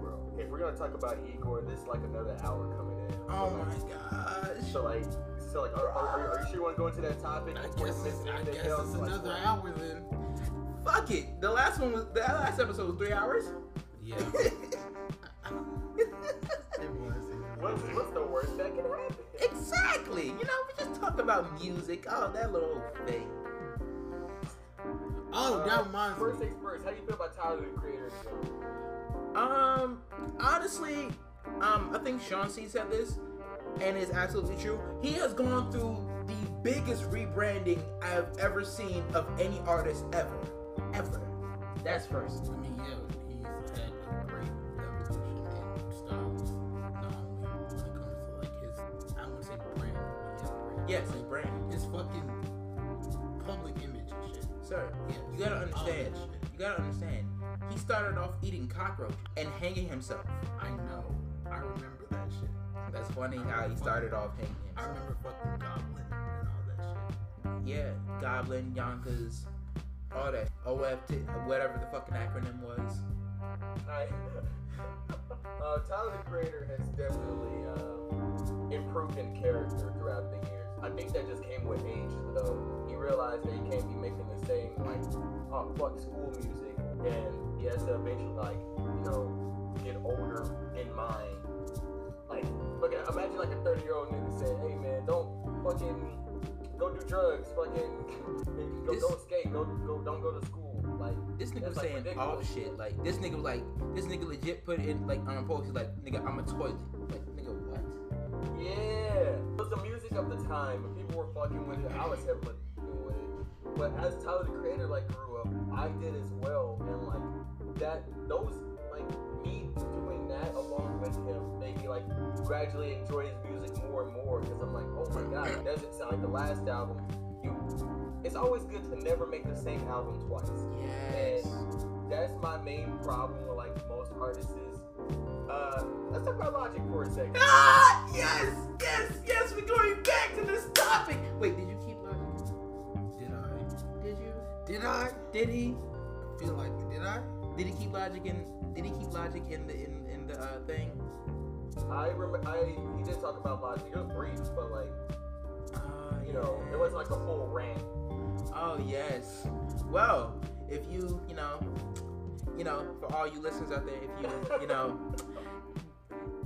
Bro, if we're gonna talk about Igor, this is like another hour coming in. Oh my gosh. So like, so like, are, are, are, are you sure you want to go into that topic? I guess it's, miss I anything guess it's another what? hour then. Fuck it. The last one was the last episode was three hours. Yeah, about music. Oh, that little thing. Oh, Uh, that reminds First me. things first, how do you feel about Tyler the Creator? Um, honestly, um, I think Shawn Cee said this, and it's absolutely true. He has gone through the biggest rebranding I've ever seen of any artist ever, ever. That's first. I mean, yeah, Yes, his brand, his fucking public image and shit. sir. Yeah, You gotta understand. You gotta understand. He started off eating cockroach and hanging himself. I know. I remember that shit. That's funny how he started off hanging I remember fucking Goblin and all that shit. Yeah, Goblin, Yonkers, all that. OFT, whatever the fucking acronym was. I, uh, Tyler the Creator has definitely uh, improved in character throughout the years. I think that just came with age, though. He realized that he can't be making the same like, oh fuck school music, and he has to eventually like, you know, get older in mind. Like, look at imagine like a 30 year old nigga saying, "Hey man, don't fucking go do drugs, fucking, go, This- don't skate, go, go, don't go to school. Like, This nigga was like, saying ridiculous. off shit. Like this nigga was like this nigga legit put in like on a post. He's like nigga I'm a toilet. Like? Yeah, it was the music of the time. and People were fucking with it. I was heavily fucking with it. But as Tyler the Creator like grew up, I did as well, and like that, those like me doing that along with him made me like gradually enjoy his music more and more because I'm like, oh my god, it doesn't sound like the last album. You, it's always good to never make the same album twice. Yes. That's my main problem with like most artists. Is, uh, let's talk about Logic for a second. Ah yes yes yes. We're going back to this topic. Wait, did you keep Logic? Did I? Did you? Did I? Did he? I feel like did I? Did he keep Logic in? Did he keep Logic in the in, in the uh, thing? I remember, I he did talk about Logic. It was brief, but like Uh, you know, it wasn't like a full rant. Oh yes. Well, if you, you know, you know, for all you listeners out there, if you, you know,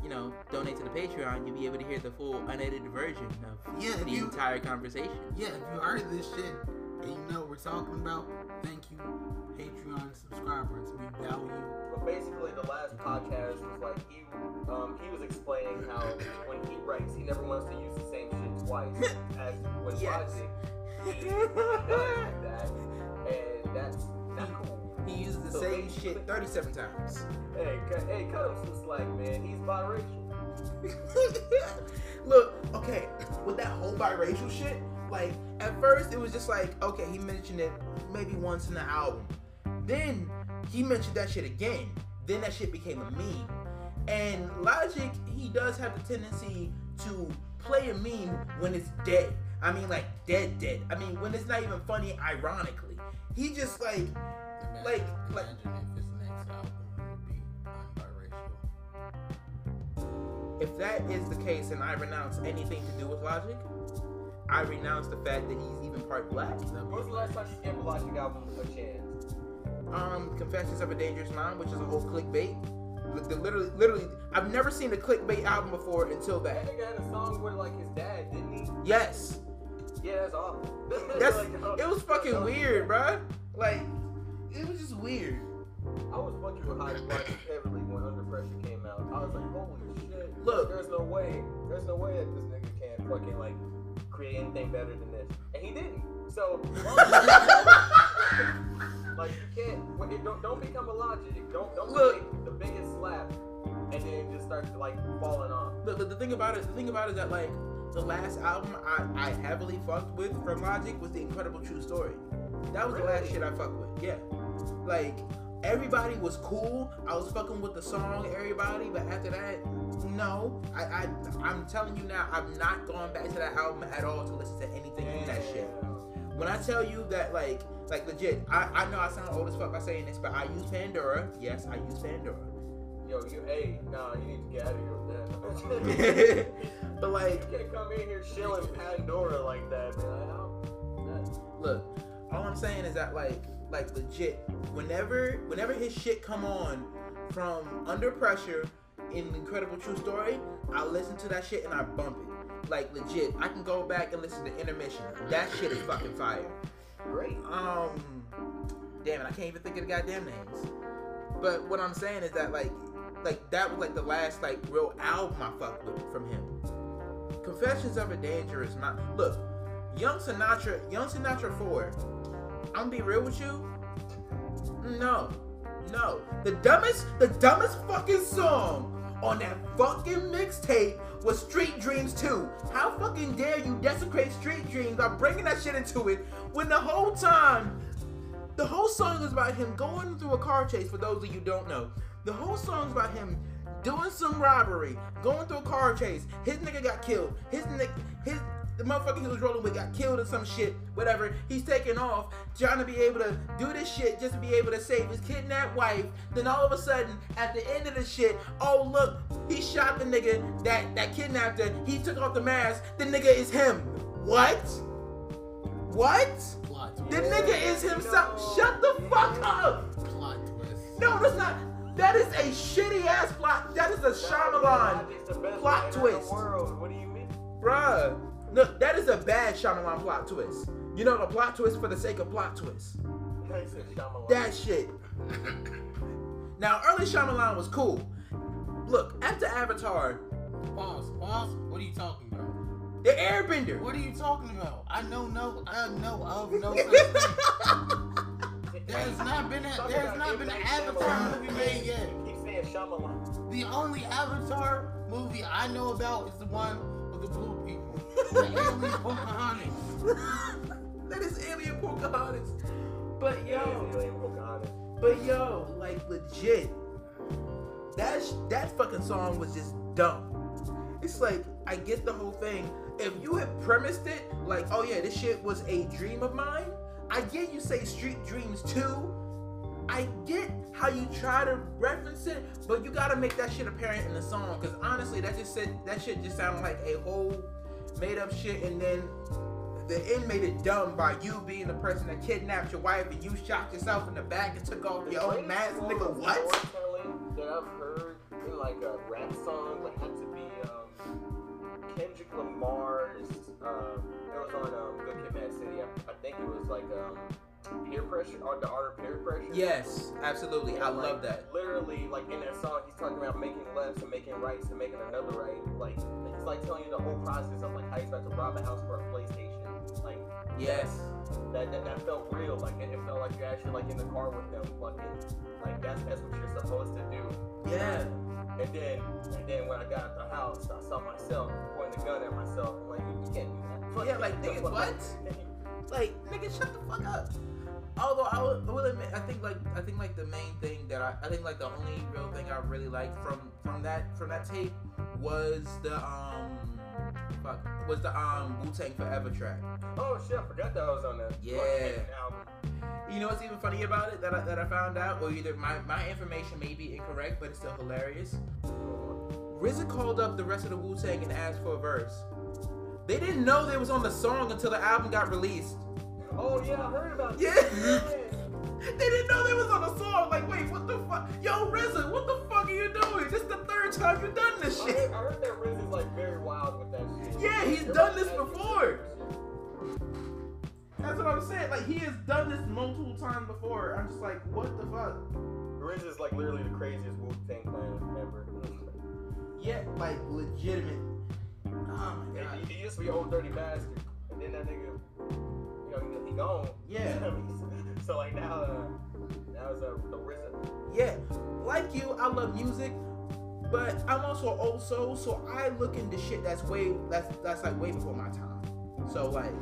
you know, donate to the Patreon, you'll be able to hear the full unedited version of Yeah, the you- entire conversation. Yeah, if you heard this shit and you know what we're talking about, thank you, Patreon subscribers. We value. But basically, the last podcast was like he, um, he was explaining how when he writes, he never wants to use the same shit twice as with Yes. Logic. He does do that, and that's not cool. He uses the same shit 37 times. Hey, cut, hey, cut him some slack, man. He's biracial. Look, okay, with that whole biracial shit, like at first it was just like, okay, he mentioned it maybe once in the album. Then he mentioned that shit again. Then that shit became a meme. And Logic, he does have the tendency to play a meme when it's dead. I mean, like dead, dead. I mean, when it's not even funny, ironically. He just like, Imagine, Like- like- imagine if his next album would be unbiracial. if that is the case, and I renounce anything to do with Logic, I renounce the fact that he's even part black. When was the last time you gave a Logic album a chance? um, Confessions of a Dangerous Mind, which is a whole clickbait. The- Literally, literally, I've never seen a clickbait album before until That that. nigga had a song with like his dad, didn't he? Yes, Yeah, that's awful. that's Like, oh, it was fucking weird, bruh. Like, it was just weird. I was fucking with High Logic heavily when Under Pressure came out. I was like, holy shit. Look. there's no way, there's no way that this nigga can't fucking like create anything better than this, and he didn't. So, like, you can't. Don't don't become a Logic. Don't don't Look. the biggest slap, and then just start like falling off. Look, the, the thing about it, the thing about it is that like the last album I, I heavily fucked with from Logic was the Incredible True Story. That was the last shit I fucked with. Yeah, like everybody was cool. I was fucking with the song, everybody, but after that, no. I, I I'm telling you now, I've not gone back to that album at all to listen to anything from that shit. When I tell you that, like, like legit, I, I know I sound old as fuck by saying this, but I use Pandora. Yes, I use Pandora. Yo, you, hey, nah, you need to get out of here with that. but like, you can't come in here shilling Pandora like that, man. Look, all I'm saying is that like, like legit, whenever, whenever his shit come on from Under Pressure in Incredible True Story, I listen to that shit and I bump it. Like legit, I can go back and listen to Intermission. That shit is fucking fire. Great. Um, damn it, I can't even think of the goddamn names. But what I'm saying is that like, like that was like the last like real album I fucked with from him. Confessions of a Dangerous Mind. Look, Young Sinatra, Young Sinatra Four. I'm gonna be real with you. No, no. The dumbest, the dumbest fucking song on that fucking mixtape was Street Dreams 2. How fucking dare you desecrate Street Dreams by bringing that shit into it when the whole time, the whole song is about him going through a car chase. For those of you don't know, the whole song is about him doing some robbery, going through a car chase. His nigga got killed. His nigga, his the motherfucker he was rolling with got killed or some shit, whatever. He's taking off, trying to be able to do this shit just to be able to save his kidnapped wife. Then all of a sudden, at the end of the shit, oh look, he shot the nigga that that kidnapped her. He took off the mask. The nigga is him. What? What? Plot The twist. nigga is himself. Shut the fuck up. Plot twist. No, that's not. That is a shitty ass plot. That is a Shyamalan Logic's the best plot twist. world. What do you mean? Bruh, No, that is a bad Shyamalan plot twist. You know the plot twist for the sake of plot twist. That shit. now early Shyamalan was cool. Look, after Avatar. Pause. Pause. What are you talking about? The Airbender. What are you talking about? I know no. I know of no such thing. There's not been a, there's not been an Avatar movie made yet. Keep saying Shyamalan. The only Avatar movie I know about is the one with the blue people. The alien Pocahontas. that is alien Pocahontas. But yo, but yo, like legit. That sh- that fucking song was just dumb. It's like I get the whole thing. If you had premised it like, oh yeah, this shit was a dream of mine. I get you say Street Dreams too. I get how you try to reference it, but you gotta make that shit apparent in the song. Cause honestly, that just said that shit just sounded like a whole made up shit, and then the end made it dumb by you being the person that kidnapped your wife and you shot yourself in the back and took off your own mask, nigga. What? That I've heard in like a rap song would have to be um, Kendrick Lamar's. Um, it was on um, Good Kid, Mad City. I, I think it was like um, peer pressure or the art of peer pressure. Yes, absolutely. I like, love that. Literally, like in that song, he's talking about making lefts and making rights and making another right. Like he's like telling you the whole process of like how he's about to rob a house for a PlayStation. Like Yes. that, that, that felt real. Like it, it felt like you're actually like in the car with them. Fucking like that's that's what you're supposed to do. Yeah. And then and then when I got out the house, I saw myself pointing the gun at myself. I'm like, you can't do that. Fuck Yeah, like, nigga, what? Like, nigga, shut the fuck up. Although I will, I will admit, I think like I think like the main thing that I, I think like the only real thing I really liked from from that from that tape was the um fuck was the um Wu Tang Forever track. Oh shit, I forgot that I was on that. Yeah. album. You know what's even funny about it that I, that I found out, or either my, my information may be incorrect, but it's still hilarious. RZA called up the rest of the Wu Tang and asked for a verse. They didn't know they was on the song until the album got released. Oh yeah, I heard about Yeah. that. Yeah. They didn't know they was on a song. Like, wait, what the fuck? Yo, RZA, what the fuck are you doing? This is the third time you've done this I shit. heard, I heard that Riz is like very wild with that shit. Yeah, he's You're done this before. That's what I'm saying. Like, he has done this multiple times before. I'm just like, what the fuck? Riz is like literally the craziest Wu Tang Clan member. Mm. Yeah, like legitimate. Oh my Yeah, god. he, he used to be old dirty bastard, and then that nigga, you know, he, gone. Yeah. so like now, uh, now it's uh, the RZA. Yeah, like you, I love music, but I'm also old soul, so I look into shit that's way that's that's like way before my time. So like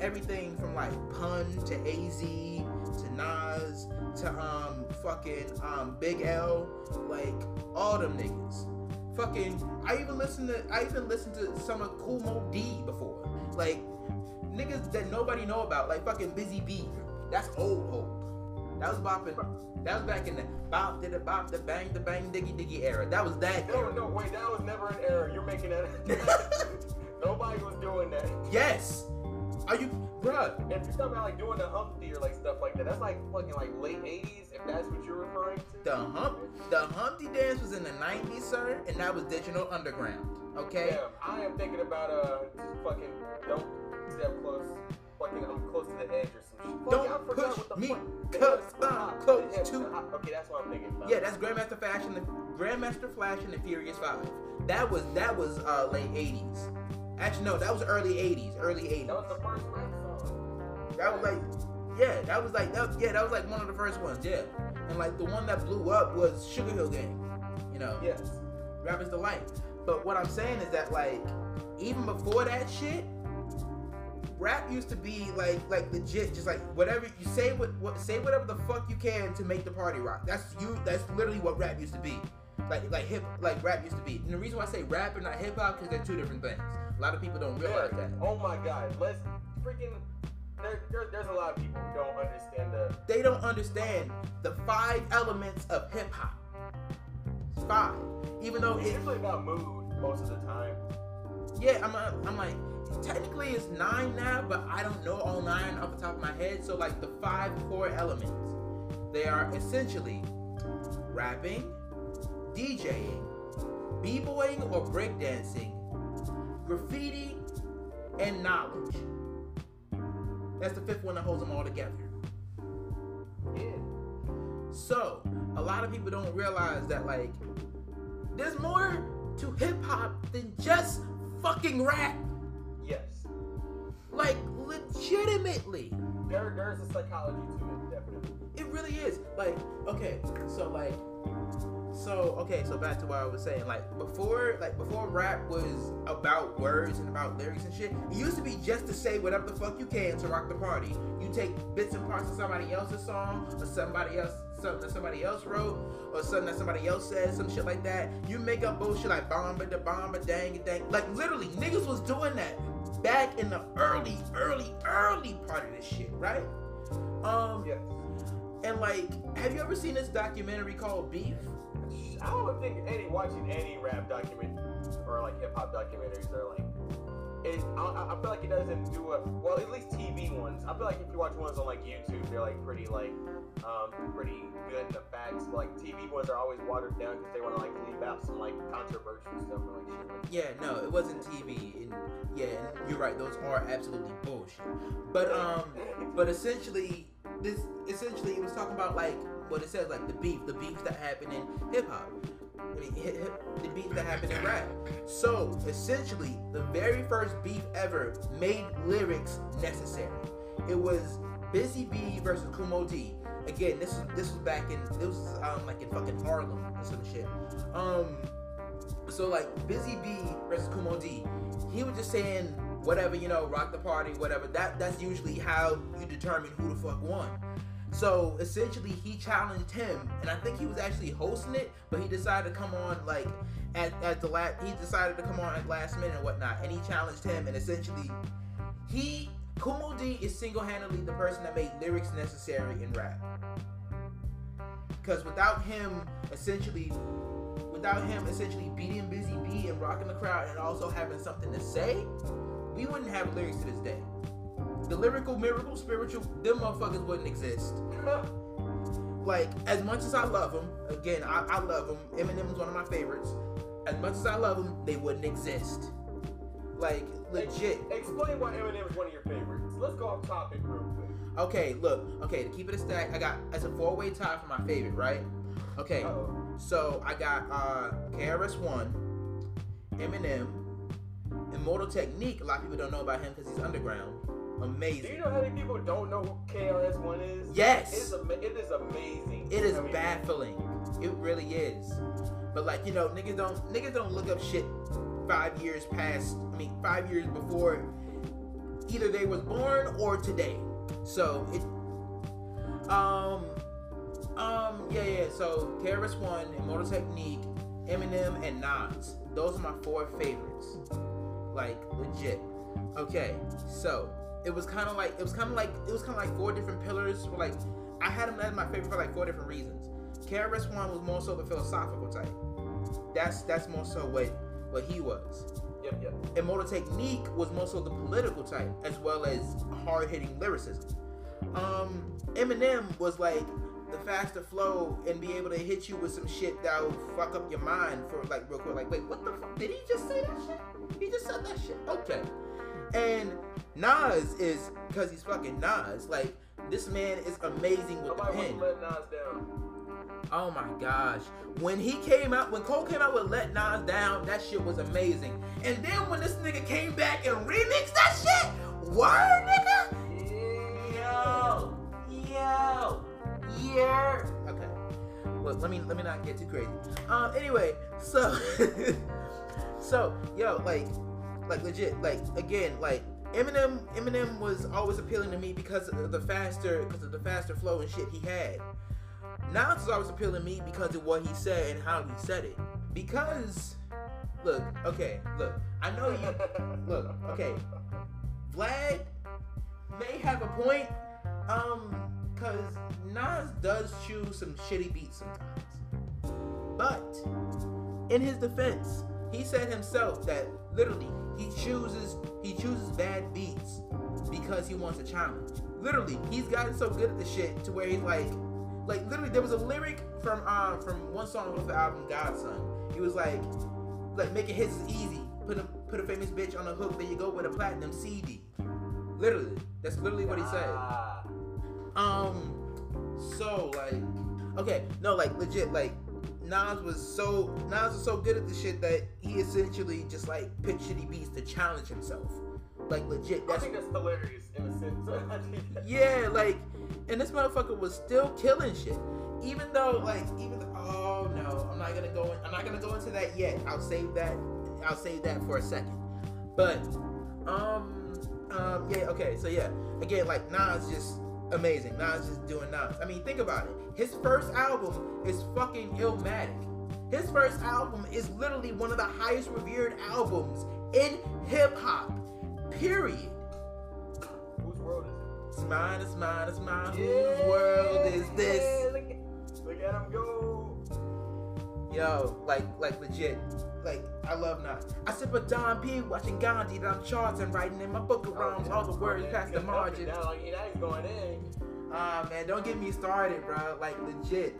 everything from like Pun to AZ to Nas to um fucking um Big L, like all them niggas. Fucking, I even listened to I even listened to some of Kool Moe Dee before, like niggas that nobody know about, like fucking Busy Bee. That's old old. That was bopping. That was back in the bop did the bop the bang the bang diggy diggy era. That was that No, era. no, wait, that was never an error. You're making that. Nobody was doing that. Yes. Are you, bruh? If you're talking about like doing the Humpty or like stuff like that, that's like fucking like late '80s. If that's what you're referring to. The hump, the Humpty Dance was in the '90s, sir, and that was Digital Underground. Okay. Yeah, I am thinking about uh, fucking don't close. Fucking, I'm close to the edge or some shit. Don't I push what the me, cause I'm close the hips, to- Okay, that's what I'm thinking about. Yeah, that's Grandmaster Flash and the Grandmaster Flash and the Furious Five. That was that was uh, late '80s. Actually, no, that was early '80s. Early '80s. That was the first rap song. That was like, yeah, that was like, that, yeah, that was like one of the first ones, yeah. And like the one that blew up was Sugar Hill Gang, you know, Yes. Rappers Delight. But what I'm saying is that like, even before that shit, rap used to be like, like legit, just like whatever you say, what, what say whatever the fuck you can to make the party rock. That's you. That's literally what rap used to be. Like, like hip, like rap used to be. And the reason why I say rap and not hip hop because they're two different things. A lot of people don't realize Yeah. that. Oh my god. Let's freaking. There, there, there's a lot of people who don't understand the. they don't understand the five elements of hip hop. It's five. Even though It's it, usually about mood most of the time. yeah, I'm, I'm like, technically it's nine now, but I don't know all nine off the top of my head. So like the five core elements, they are essentially rapping, DJing, b-boying or breakdancing, graffiti, and knowledge. That's the fifth one that holds them all together. Yeah. So, a lot of people don't realize that like there's more to hip hop than just fucking rap. Like legitimately. There, there's a psychology to it, definitely. It really is. Like, okay, so like so okay, so back to what I was saying. Like before, like before rap was about words and about lyrics and shit. It used to be just to say whatever the fuck you can to rock the party. You take bits and parts of somebody else's song or somebody else something that somebody else wrote or something that somebody else said, some shit like that. You make up bullshit like bomba da bomba dang it, dang. Like literally, niggas was doing that back in the early, early, early part of this shit, right? Um, Yes. and like, have you ever seen this documentary called Beef? I don't think any watching any rap document or like hip hop documentaries are like. It, I, I feel like it doesn't do a well. At least TV ones. I feel like if you watch ones on like YouTube, they're like pretty like um pretty good in the facts. Like TV ones are always watered down because they want to like leave out some like controversial stuff or like shit. Yeah, no, it wasn't TV. And yeah, you're right. Those are absolutely bullshit. But um, but essentially, this essentially it was talking about like what it says, like the beef, the beef that happened in hip hop. I mean, the beef that happened in rap. So essentially, the very first beef ever made lyrics necessary. It was Busy Bee versus Kool Moe Dee. Again, this is this was back in this was um like in fucking Harlem or some shit. Um, so like Busy Bee versus Kool Moe Dee, he was just saying whatever you know, rock the party, whatever. That that's usually how you determine who the fuck won. So essentially, he challenged him, and I think he was actually hosting it, but he decided to come on like at, at the last. He decided to come on at last minute and whatnot, and he challenged him, and essentially, he Kool Moe Dee is single-handedly the person that made lyrics necessary in rap. Because without him, essentially, without him essentially beating Busy Bee and rocking the crowd and also having something to say, we wouldn't have lyrics to this day. The lyrical, miracle, spiritual, them motherfuckers wouldn't exist. Like, as much as I love them, again, I, I love them. Eminem is one of my favorites. As much as I love them, they wouldn't exist. Like, legit. Explain why Eminem is one of your favorites. Let's go off topic real quick. Okay, look. Okay, to keep it a stack, I got as a four way tie for my favorite, right? Okay, Uh-oh. so I got uh KRS One, Eminem, Immortal Technique. A lot of people don't know about him because he's underground. Do you know how many people don't know who KRS One is? Yes. It is, ama- it is amazing. It is I mean, baffling. It really is. But like you know, niggas don't niggas don't look up shit five years past. I mean, five years before either they was born or today. So it. Um. Um. Yeah. Yeah. So KRS One, Immortal Technique, Eminem, and Nas. Those are my four favorites. Like legit. Okay. So it was kind of like it was kind of like it was kind of like four different pillars. Where like I had them as my favorite for like four different reasons. KRS One was more so the philosophical type. That's that's more so what what he was. Yep, yep. Immortal Technique was more so the political type, as well as hard hitting lyricism. Um, Eminem was like the faster flow and be able to hit you with some shit that will fuck up your mind for like real quick. Like, wait, what the fuck? Did he just say that shit? He just said that shit. Okay. And Nas is because he's fucking Nas. Like, this man is amazing with Nobody the pen. let Nas down. Oh my gosh. When he came out, when Cole came out with Let Nas Down, that shit was amazing. And then when this nigga came back and remixed that shit, word nigga? Yo, yo, yeah. Okay. Look, let me let me not get too crazy. Um anyway, so so yo, like like legit, like again, like Eminem Eminem was always appealing to me because of the faster because of the faster flow and shit he had. Nas is always appealing to me because of what he said and how he said it. Because, look, okay, look, I know you. Look, okay, Vlad may have a point, um, cause Nas does choose some shitty beats sometimes. But in his defense, he said himself that literally he chooses he chooses bad beats because he wants a challenge. Literally, he's gotten so good at the shit to where he's like, like literally, there was a lyric from um from one song off the album God's Son. He was like, like making hits is easy. Put a put a famous bitch on a hook, there you go with a platinum CD. Literally, that's literally what he said. Ah. Um, so like, okay, no, like legit, like Nas was so Nas was so good at the shit that he essentially just like picked shitty beats to challenge himself. Like legit, I that's think that's hilarious in a sense. yeah, like, and this motherfucker was still killing shit. Even though, like, even oh no, I'm not gonna go. In, I'm not gonna go into that yet. I'll save that. I'll save that for a second. But, um, um, yeah, okay. So yeah, again, like Nas just amazing. Nas just doing Nas. I mean, think about it. His first album is fucking Illmatic. His first album is literally one of the highest revered albums in hip hop. Period. Whose world is It's mine, it's mine, it's mine. it? Whose world is Yeah, this? Look at, look at him go. Yo, like, like legit. Like, I love Nas. I sip a Dom P watching Gandhi that I'm charting, writing in my book of rhymes, all the words past the margin. down, like, he- now going in. Ah, man, don't get me started, bro. Like, legit.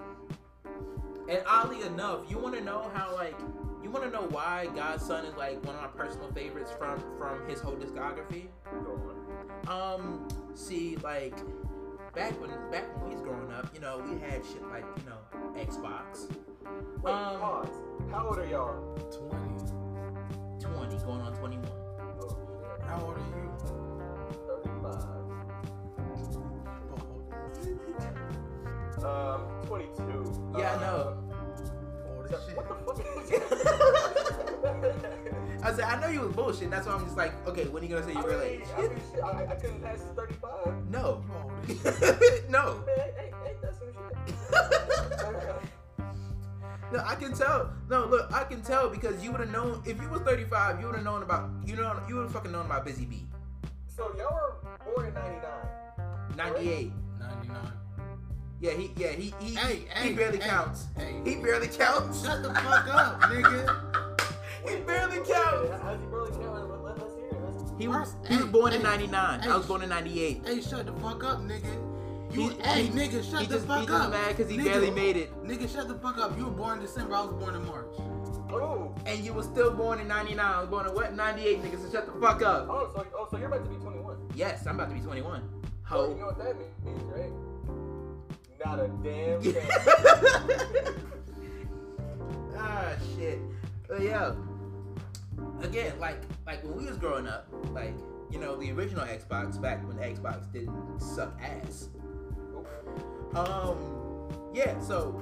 And oddly enough, you want to know how, like, you want to know why God's Son is like one of my personal favorites from from his whole discography. Go on. Um, see, like back when back when we was growing up, you know, we had shit like you know Xbox, Wait, Um, pause. How old are y'all? 20. twenty going on twenty one. Oh, shit. How old are you? 35. Oh, Um, 22. Yeah, I know. old shit. What the fuck is I said I know you was bullshit. That's why I'm just like, okay, when are you gonna say I you're mean. I, mean, shit, I, I couldn't pass 35. No, You old as shit. no, Man, ain't, ain't, ain't that some shit? no. I can tell. No, look, I can tell because you would have known if you was 35. You would have known about you know you would have fucking known about Busy Bee. so y'all were born in 99. 98. 99. Yeah, he yeah he he Hey, he hey, barely hey, counts. Hey. He barely counts. Shut the fuck up, nigga. He barely wait, wait, counts. How's he barely count? Let, let, let's hear it. He was Hey, he was born in '99. hey, I was born in '98. Hey, shut the fuck up, nigga. You, He- hey, he- nigga, shut he the just- fuck he just up. mad 'cause he Nigga, barely made it. Nigga, shut the fuck up. You were born in December. I was born in March. oh, And you were still born in '99. I was born in what? '98, nigga. So shut the fuck up. oh, so, oh, so you're about to be 21. Yes, I'm about to be 21. Oh, you know what that means, right? Not a damn thing. ah shit. But yeah. Again, like like when we was growing up, like you know the original Xbox back when Xbox didn't suck ass. Um, yeah. So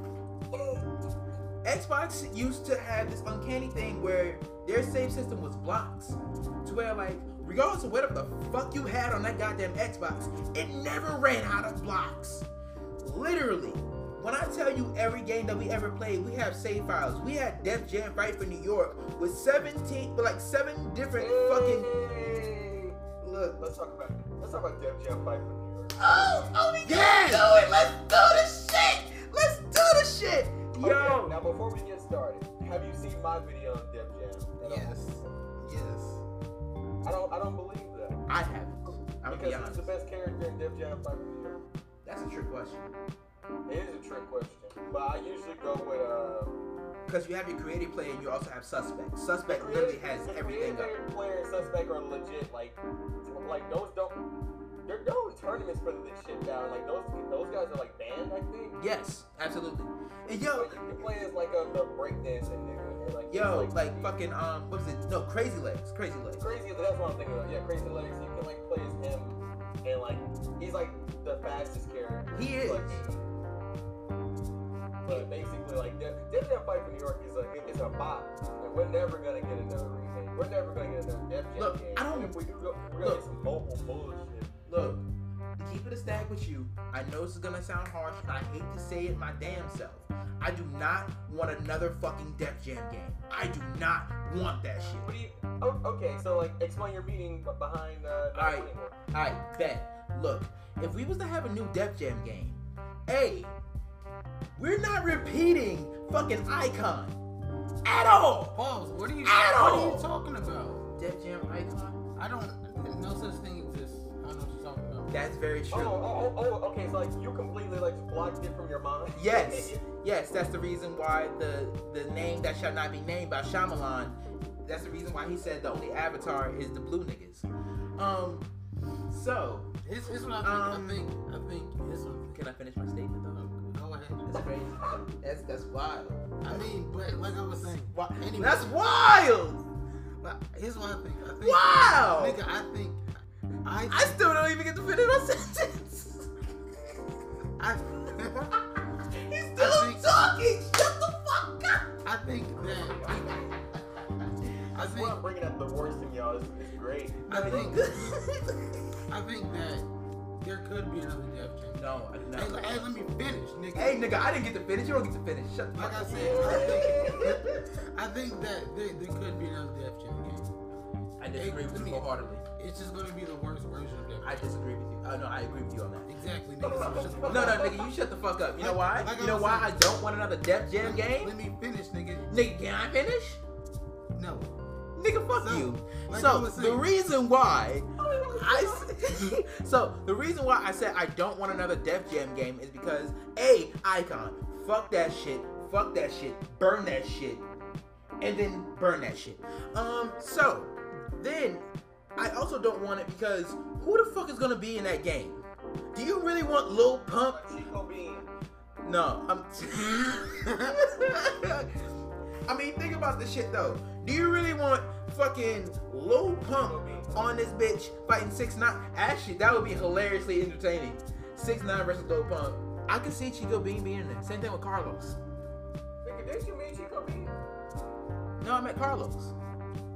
Xbox used to have this uncanny thing where their save system was blocks, to where like regardless of whatever the fuck you had on that goddamn Xbox, it never ran out of blocks. Literally. When I tell you every game that we ever played, we have save files. We had Def Jam Fight for New York with 17, like seven different fucking. Look. Let's talk about let's talk about Def Jam Fight for New York. Oh, oh, we Yes! do it. Let's do the shit. Let's do the shit. Yo. Okay, now before we get started, have you seen my video on Def Jam? Yes. Yes. I don't I don't believe that. I haven't. I'm because be who's the best character in Def Jam Fight New That's a trick question. It is a trick question, but I usually go with uh. Because you have your creative player and you also have suspect. Suspect creative- literally has everything up. creative player and suspect are legit. Like, like those don't. They're doing tournaments for this shit now. Like those those guys are like banned, I think. Yes, absolutely. And yo, Like, you can play as like a the breakdancing nigga. And, like, yo, he's, like fucking um, what was it? No, Crazy Legs, Crazy Legs. Crazy, legs, that's what I'm thinking of. Yeah, Crazy Legs. You can like play as him, and like he's like the fastest character. He is. But, but basically, like Death Death Jam Fight for New York is a it's a bop, and we're never gonna get another remake. We're never gonna get another Def Jam Look, game. I don't- And if we do we're gonna look. get some mobile bullshit. Look, to keep it a stack with you, I know this is gonna sound harsh, and I hate to say it my damn self. I do not want another fucking Def Jam game. I do not want that shit. What do you? Oh, okay, so like explain your meaning behind uh, Alright. wanting more. Alright, bet. Look, if we was to have a new Def Jam game, A, we're not repeating fucking Icon at all. Pause. What are you? At What are you talking about? Def Jam Icon? I don't. No such thing That's very Oh, true. oh, oh, oh, okay, so like you completely like blocked it from your mind. Yes, yes, that's the reason why the the name that shall not be named by Shyamalan that's the reason why he said the only avatar is the blue niggas. Um, so Here's, here's what I think. Um, I think. I think. Here's what. can I finish my statement though? Go ahead. That's crazy. That's that's wild. I mean, but like I was saying, Anyway. That's wild. but here's what I think. I think. Wow. Nigga, I think. I. I still don't even get to finish my sentence. I. He's still I think- talking. Shut the fuck up. I think that. I That's why think. I'm bringing up the worst in y'all. It's, it's great. I think. I think that there could be another Def Jam. no, I do Hey, not. hey, let me finish, nigga. Hey, nigga, I didn't get to finish. You don't get to finish. Shut the Like fuck I said, I think, I think that there, there could be another Def Jam game. I disagree with you wholeheartedly. It's just gonna be the worst version of Def I disagree with you. Uh, no, I agree with you on that. Exactly, nigga. So shut the fuck No, no, nigga, you shut the fuck up. You know why? Like You know why I don't want another Def Jam Let- game? Let me finish, nigga. Nigga, can I finish? No. Nigga, fuck So, you. like so the reason why I so the reason why I said I don't want another Def Jam game is because a icon, fuck that shit, fuck that shit, burn that shit, and then burn that shit. Um, so then I also don't want it because who the fuck is gonna be in that game? Do you really want Lil Pump? Chico Bean. No, I'm. I mean, think about this shit though. Do you really want fucking Lil Pump on this bitch fighting six nine? Actually, that would be hilariously entertaining. Six nine versus Lil Pump. I could see Chico Bean being in there. Same thing with Carlos. Nigga, didn't you meet Chico Bean? No, I met Carlos.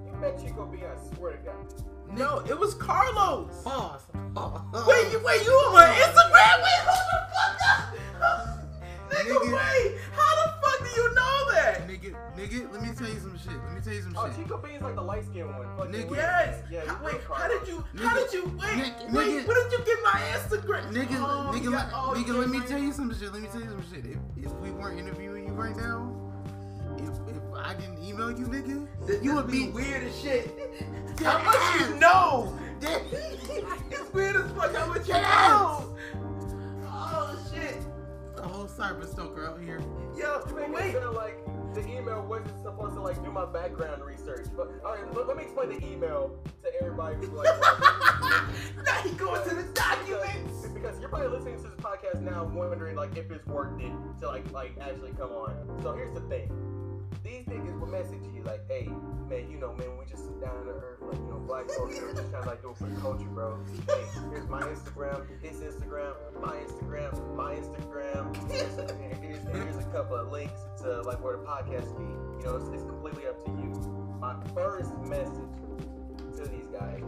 You met Chico Bean, I swear to God. No, it was Carlos. Pause. Wait, you wait, you on my Instagram? Wait, hold the fuck up. Nigga, Nigga. wait. How the fuck do you know that? Nigga, nigga, let me tell you some shit. Let me tell you some Oh, shit. Oh, Chico Bean's like the light skinned one. Fucking Nigga. Yes. Yeah, How- wait, how did you? How did you? Wait, Nigga. wait. Nigga. Where did you get my Instagram? Nigga, Oh, nigga, you got- oh, nigga, you let me got tell you some shit. Let me tell you some shit. If, if we weren't interviewing you right now, if, if I didn't email you, nigga, This, you would be be weird as shit. How much you know? dead. it's weird as fuck. How much you Yes. know? Oh shit. A whole cyber stalker out here. Yo, You make it wait. sound like the email wasn't supposed to like do my background research. But all right, let, let me explain the email to everybody who's like, now he going to the documents. because you're probably listening to this podcast now, wondering like if it's worth it to like like actually come on. So here's the thing: these niggas will message you like, "Hey, man, you know, man, we just sit down to earth, like you know, black culture, just trying to like do it for the culture, bro. Hey, here's my Instagram, his Instagram, my Instagram, my Instagram. Here's, here's, here's a couple of links to like where the podcast be. You know, it's, it's completely up to you. My first message to these guys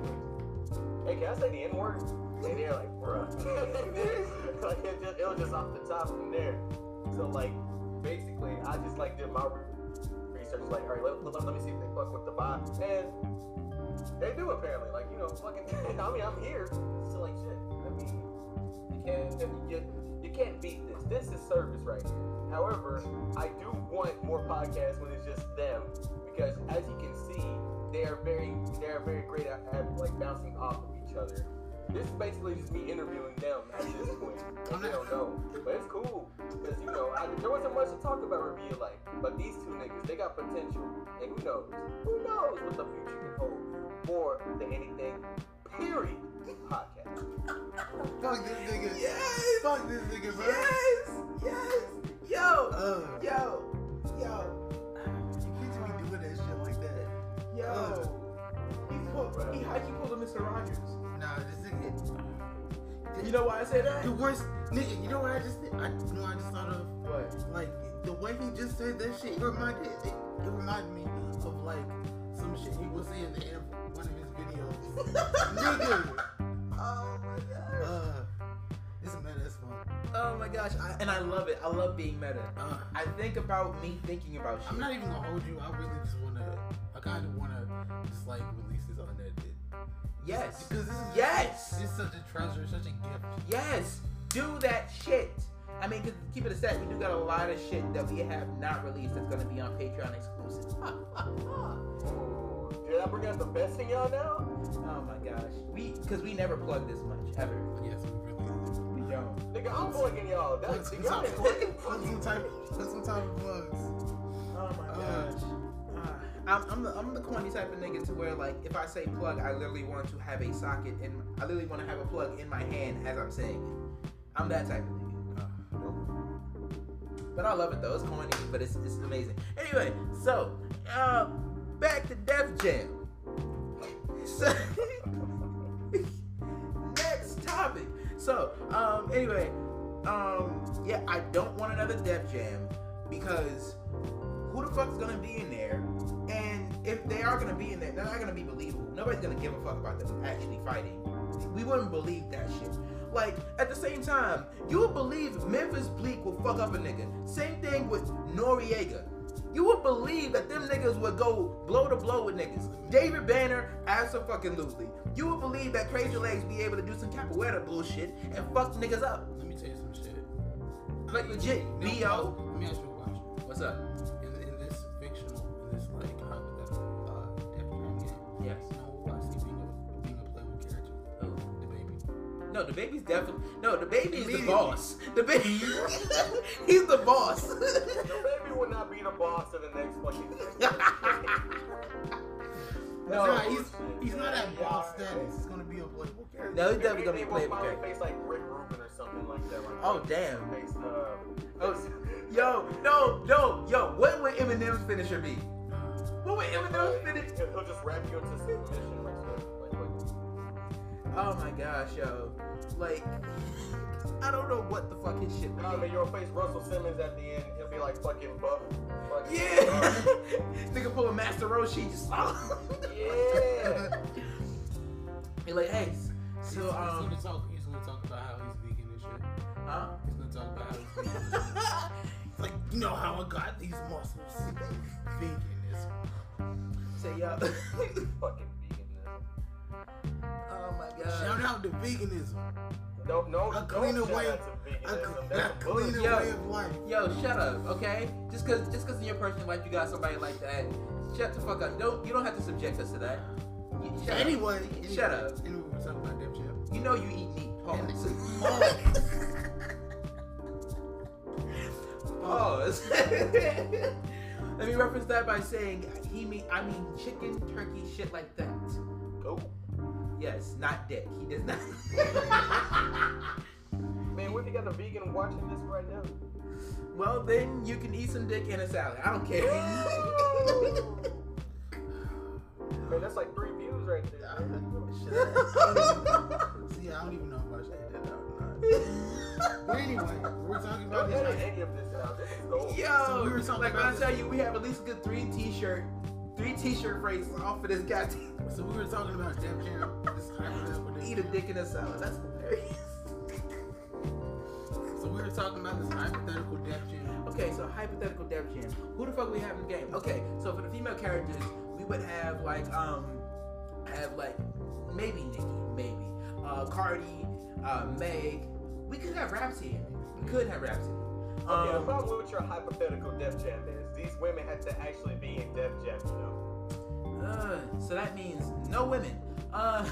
"Hey, can I say the N word?" And they're like, "Bruh." like it, just, it was just off the top from there. So like, basically, I just like did my research. Like, all right, let, let, let me see if they fuck with the vibe, and they do apparently. Like, you know, fucking. I mean, I'm here. So like, shit. I mean, you can't you, you can't beat this. This is service right here. However, I do want more podcasts when it's just them because, as you can see, they are very they are very great at, at like bouncing off of each other. This is basically just me interviewing them at this point. They don't know, but it's cool because you know I, there wasn't much to talk about Reveal Life, but these two niggas they got potential, and who knows? Who knows what the future can hold for the Anything Period podcast. Fuck this nigga. Yes. Fuck this nigga, bro. Yes. Yes. Yo. Uh, Yo. Yo. you can't be doing that shit like that. Yo. He pulled. He how you pulled a Mr. Rogers. Nah, this nigga. You know why I say that? The worst, nigga. You know what I just did? I you know I just thought of What? like the way he just said that shit. It reminded it, it reminded me of like some shit he was saying in the end of one of his videos. nigga. Oh my gosh. Uh, it's mad as fuck. Oh my gosh. I, and I love it. I love being meta. Uh, I think about me thinking about shit. I'm not even gonna hold you. I really just wanna. I kind of wanna just like release this unedited. Yes. Because this is Yes. It's such a treasure, such a gift. Yes. Do that shit. I mean, 'cause keep it a set. We do got a lot of shit that we have not released that's gonna be on Patreon exclusive. Ooh, did I bring out the best in y'all now? Oh my gosh. We because we never plug this much ever. Yes, we really. do. We don't. Nigga, I'm plugging y'all. Put That's some y'all type, been put some type, put some type of plugs. Oh my Uh. gosh. Ah, I'm, I'm the I'm the corny type of nigga to where like if I say plug, I literally want to have a socket and I literally want to have a plug in my hand as I'm saying it. I'm that type of nigga. But I love it though. It's corny, but it's it's amazing. Anyway, so uh, back to Def Jam. So next topic. So um, anyway, um, yeah, I don't want another Def Jam because who the fuck's gonna be in there? And if they are gonna be in there, they're not gonna be believable. Nobody's gonna give a fuck about them actually fighting. We wouldn't believe that shit. Like, at the same time, you would believe Memphis Bleek will fuck up a nigga. Same thing with Noreaga. You would believe that them niggas would go blow to blow with niggas. David Banner, as a fucking absolutely. You would believe that Crazy Legs be able to do some capoeira bullshit and fuck the niggas up. Let me tell you some shit. Like legit, B.O. Let me ask you a question. What's up? Yes. I see being a, being a playable character? Who? The baby. No, the baby's definitely no. The baby is the boss. The baby, he's the boss. The baby would not be the boss of the next fucking thing. No. He's, he's not at boss status. He's gonna be a playable character. no, he's definitely gonna be a playable character. face like Rick Rubin or something like that. Oh damn. Face, uh, Oh, yo, no, no, yo. What would Eminem's finisher be? What would Eminem's finish? He'll he'll just wrap you into submission, like, so, like, like Oh my gosh, yo. Like, I don't know what the fuck his shit would Nah, be. man, you'll face Russell Simmons at the end. He'll be like fucking buff. Fucking Yeah. Nigga pull a Master Roshi just. Yeah. You're like, hey, He's, so he's um, gonna talk. He's gonna talk about how he's vegan and shit. huh? He's gonna talk about how he's vegan. Like you know how I got these muscles. Veganism. Say yo. fucking veganism. oh my god. Shout out to veganism. No, no, A no cleaner shout way- out to A, veganism. a That's cleaner. Yo. way of life. Yo, shut up, okay? Just cause just cause in your personal life you got somebody like that, shut the fuck up. Don't you don't have to subject us to that. You, shut up. Anyway, Shut up. Anyway, we're talking about Def Jam. You know you eat meat. And- Pause. Pause. Let me reference that by saying he mean I mean chicken, turkey, shit like that. Cool. Yes, not dick. He does not. Man, what if you got a vegan watching this right now? well, then you can eat some dick in a salad. I don't care. Man, that's like three views right there. man. See, I don't even know if I should that out or not. But anyway, we're talking about Don't this. edit any of this out. This is gold. Yo, So we were talking like when about I this- tell you, we have at least a good three t-shirt, three t-shirt phrases off of this goddamn. So we were talking about Def Jam. This hypothetical Def Eat a Jam. dick in a salad. That's hilarious. So we were talking about this hypothetical Def Jam. Okay, so hypothetical Def Jam. Who the fuck we have in the game? Okay, so for the female characters, we would have like um, have like maybe Nicki, maybe uh, Cardi, uh, Meg. We could have Rapsody in it. Could have Rapsody. Okay, the Um, problem with your hypothetical Def Jam is these women had to actually be in Def Jam, you know? uh, so that means no women. Uh,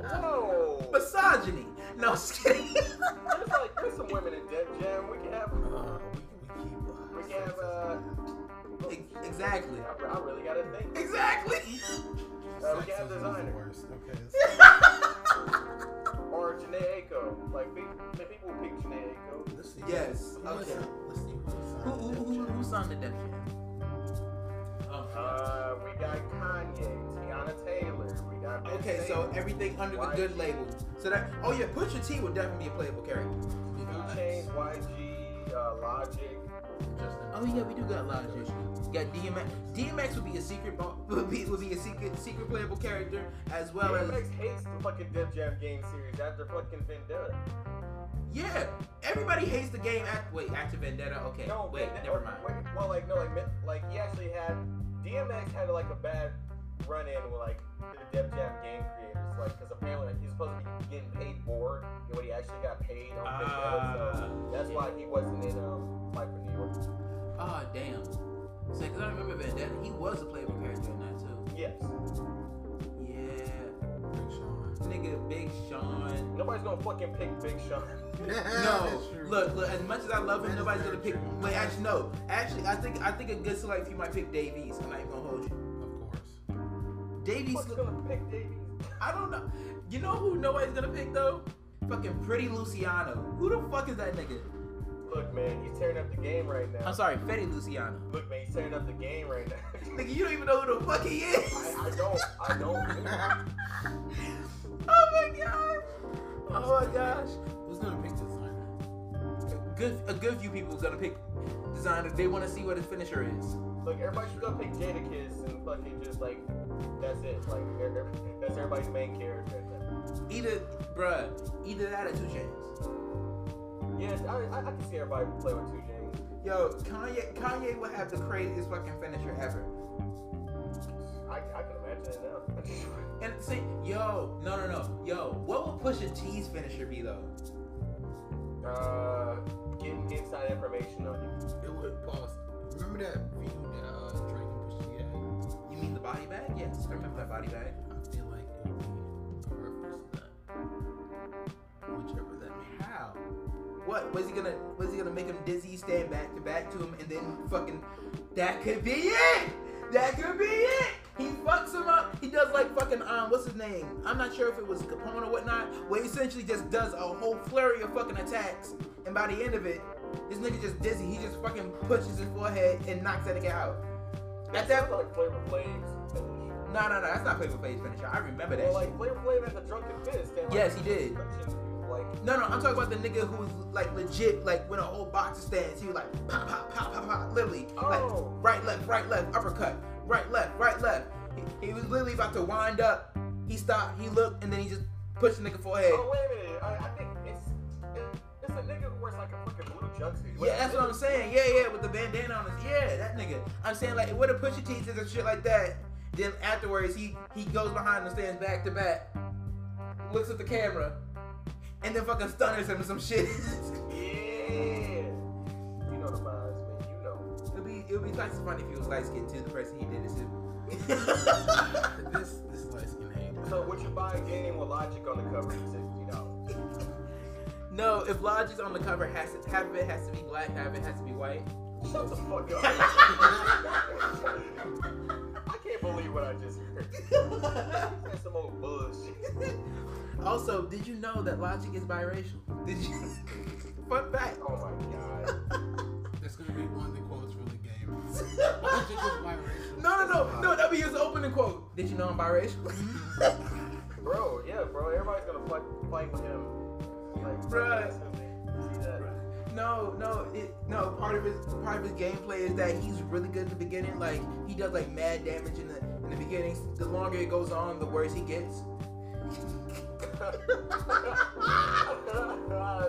Whoa! misogyny. No, just kidding. there's like there's some women in Def Jam. We can have Uh, we. Uh, We can have, uh, exactly. I, I really gotta think. Exactly. Uh, we sex can have is the Desiigner worst. Okay. or Jhené Aiko. Like pe- pe- people pick Jhené Aiko. Let's see. Yes, okay. Let's see. Who who who, who signed the Def Jam? Oh, Uh, we got Kanye, Teyana Taylor. We got Ben Okay, so everything under the good label. So that oh yeah, Pusha T would definitely be a playable character. Two Chainz, YG, uh, Logic. Oh yeah, we do got Logic. We got DMX. DMX would be a secret bo- would be would be a secret secret playable character as well as DMX hates the fucking Def Jam game series after fucking Vendetta. yeah. Everybody hates the game. Act wait, after Vendetta. Okay, No, wait, Vendetta- never mind. Wait, well, like no, like like he actually had DMX had like a bad run in with like the Def Jam game creators, like because apparently he's supposed to be getting paid more than what he actually got paid on Vendetta. So Ah, that's why he wasn't in um Life in New York. Oh damn. So, cause I remember Vendetta, he was a playable character in that too. Yes. Yeah, Big Sean. nigga, Big Sean. nobody's gonna fucking pick Big Sean. no, look, look. As much as I love him, nobody's gonna pick. Wait, actually, no. Actually, I think I think a good select few might pick Dave East. I'm not even gonna hold you. Of course. Dave East. Who's gonna pick Dave East? I don't know. You know who nobody's gonna pick though? Fucking Pretty Luciano. Who the fuck is that nigga? Look, man, he's tearing up the game right now. I'm sorry, Fetty Luciano. Look, man, he's tearing up the game right now. Nigga, you don't even know who the fuck he is. I, I don't. I don't. oh my god. Oh my gosh. Who's gonna pick Desiigner? Good, a good few people gonna pick Desiigner. They want to see what his finisher is. Look, everybody's gonna pick Jadakiss and fucking just like that's it. Like they're- they're- that's everybody's main character. Either, bruh, either that or Two Chainz. Yes, I, I, I can see everybody play with two Chainz. Yo, Kanye, Kanye would have the craziest fucking finisher ever. I, I can imagine it now. And see, yo, no, no, no, yo, what would Pusha T's finisher be though? uh, getting inside information on you. It would pause. Remember that view that uh, body bag? Yes, I remember that body bag. I feel like it would be a reference to that. Whichever that may. How? What was he gonna? Was he gonna make him dizzy, stand back to back to him, and then fucking? That could be it. That could be it. He fucks him up. He does like fucking um, what's his name? I'm not sure if it was Capone or whatnot. Where he essentially just does a whole flurry of fucking attacks, and by the end of it, this nigga just dizzy. He just fucking pushes his forehead and knocks that nigga out. At that like Flavor finish. No, no, no, that's not Flavor Flav's finisher. I remember that Well, like Flavor Flav had the drunken fist. And, like, Yes, he did. Like, No, no, I'm talking about the nigga who was like legit, like when a whole boxer stands, he was like pop, pop, pop, pop, pop, literally, Oh. like right, left, right, left, uppercut, right, left, right, left. He, he was literally about to wind up. He stopped, he looked, and then he just pushed the nigga forehead. oh wait a minute. I, I think it's it, it's a nigga who wears like a fucking blue jumpsuit. Yeah, that's what I'm saying. Yeah, yeah, with the bandana on his, yeah, that nigga. I'm saying like, what a Pusha T did and shit like that. Then afterwards, he he goes behind and stands back to back, looks at the camera, and then fucking stunners him or some shit. Yeah. You know the vibes, man. You know. It'll be it'd be nice and funny if he was light skinned too. The person he did it to. this this light skin hate. So would you buy a game with Logic on the cover for sixty dollars? no, if Logic's on the cover, has to, half of it has to be black, half of it has to be white. Shut the fuck up. I can't believe what I just heard. That's some old bullshit. also, did you know that Logic is biracial? Did you? Fun fact. Oh my god. That's gonna be one of the quotes for the game. Logic is biracial. No, no, no, no. That'd be his opening quote. Did you know I'm biracial? Bro, yeah, bro. Everybody's gonna fight, fight with him. Like, Bruh. See that? No, no, it, no. Part of his part of his gameplay is that he's really good in the beginning. Like he does like mad damage in the in the beginning. The longer it goes on, the worse he gets.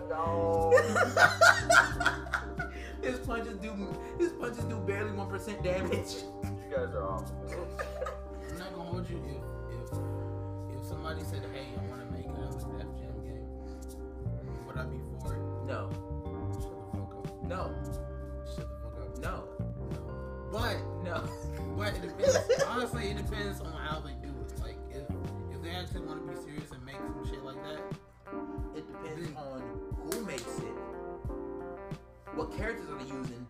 no. his punches do his punches do barely one percent damage. You guys are awful. I'm not gonna hold you if if if somebody said, "Hey, I want to make another Def Jam game," would I be for it? No, no, Shut the fuck up. no, No. But no. but it depends. Honestly, it depends on how they do it. Like if if they actually want to be serious and make some shit like that, It depends on who makes it, what characters are they using,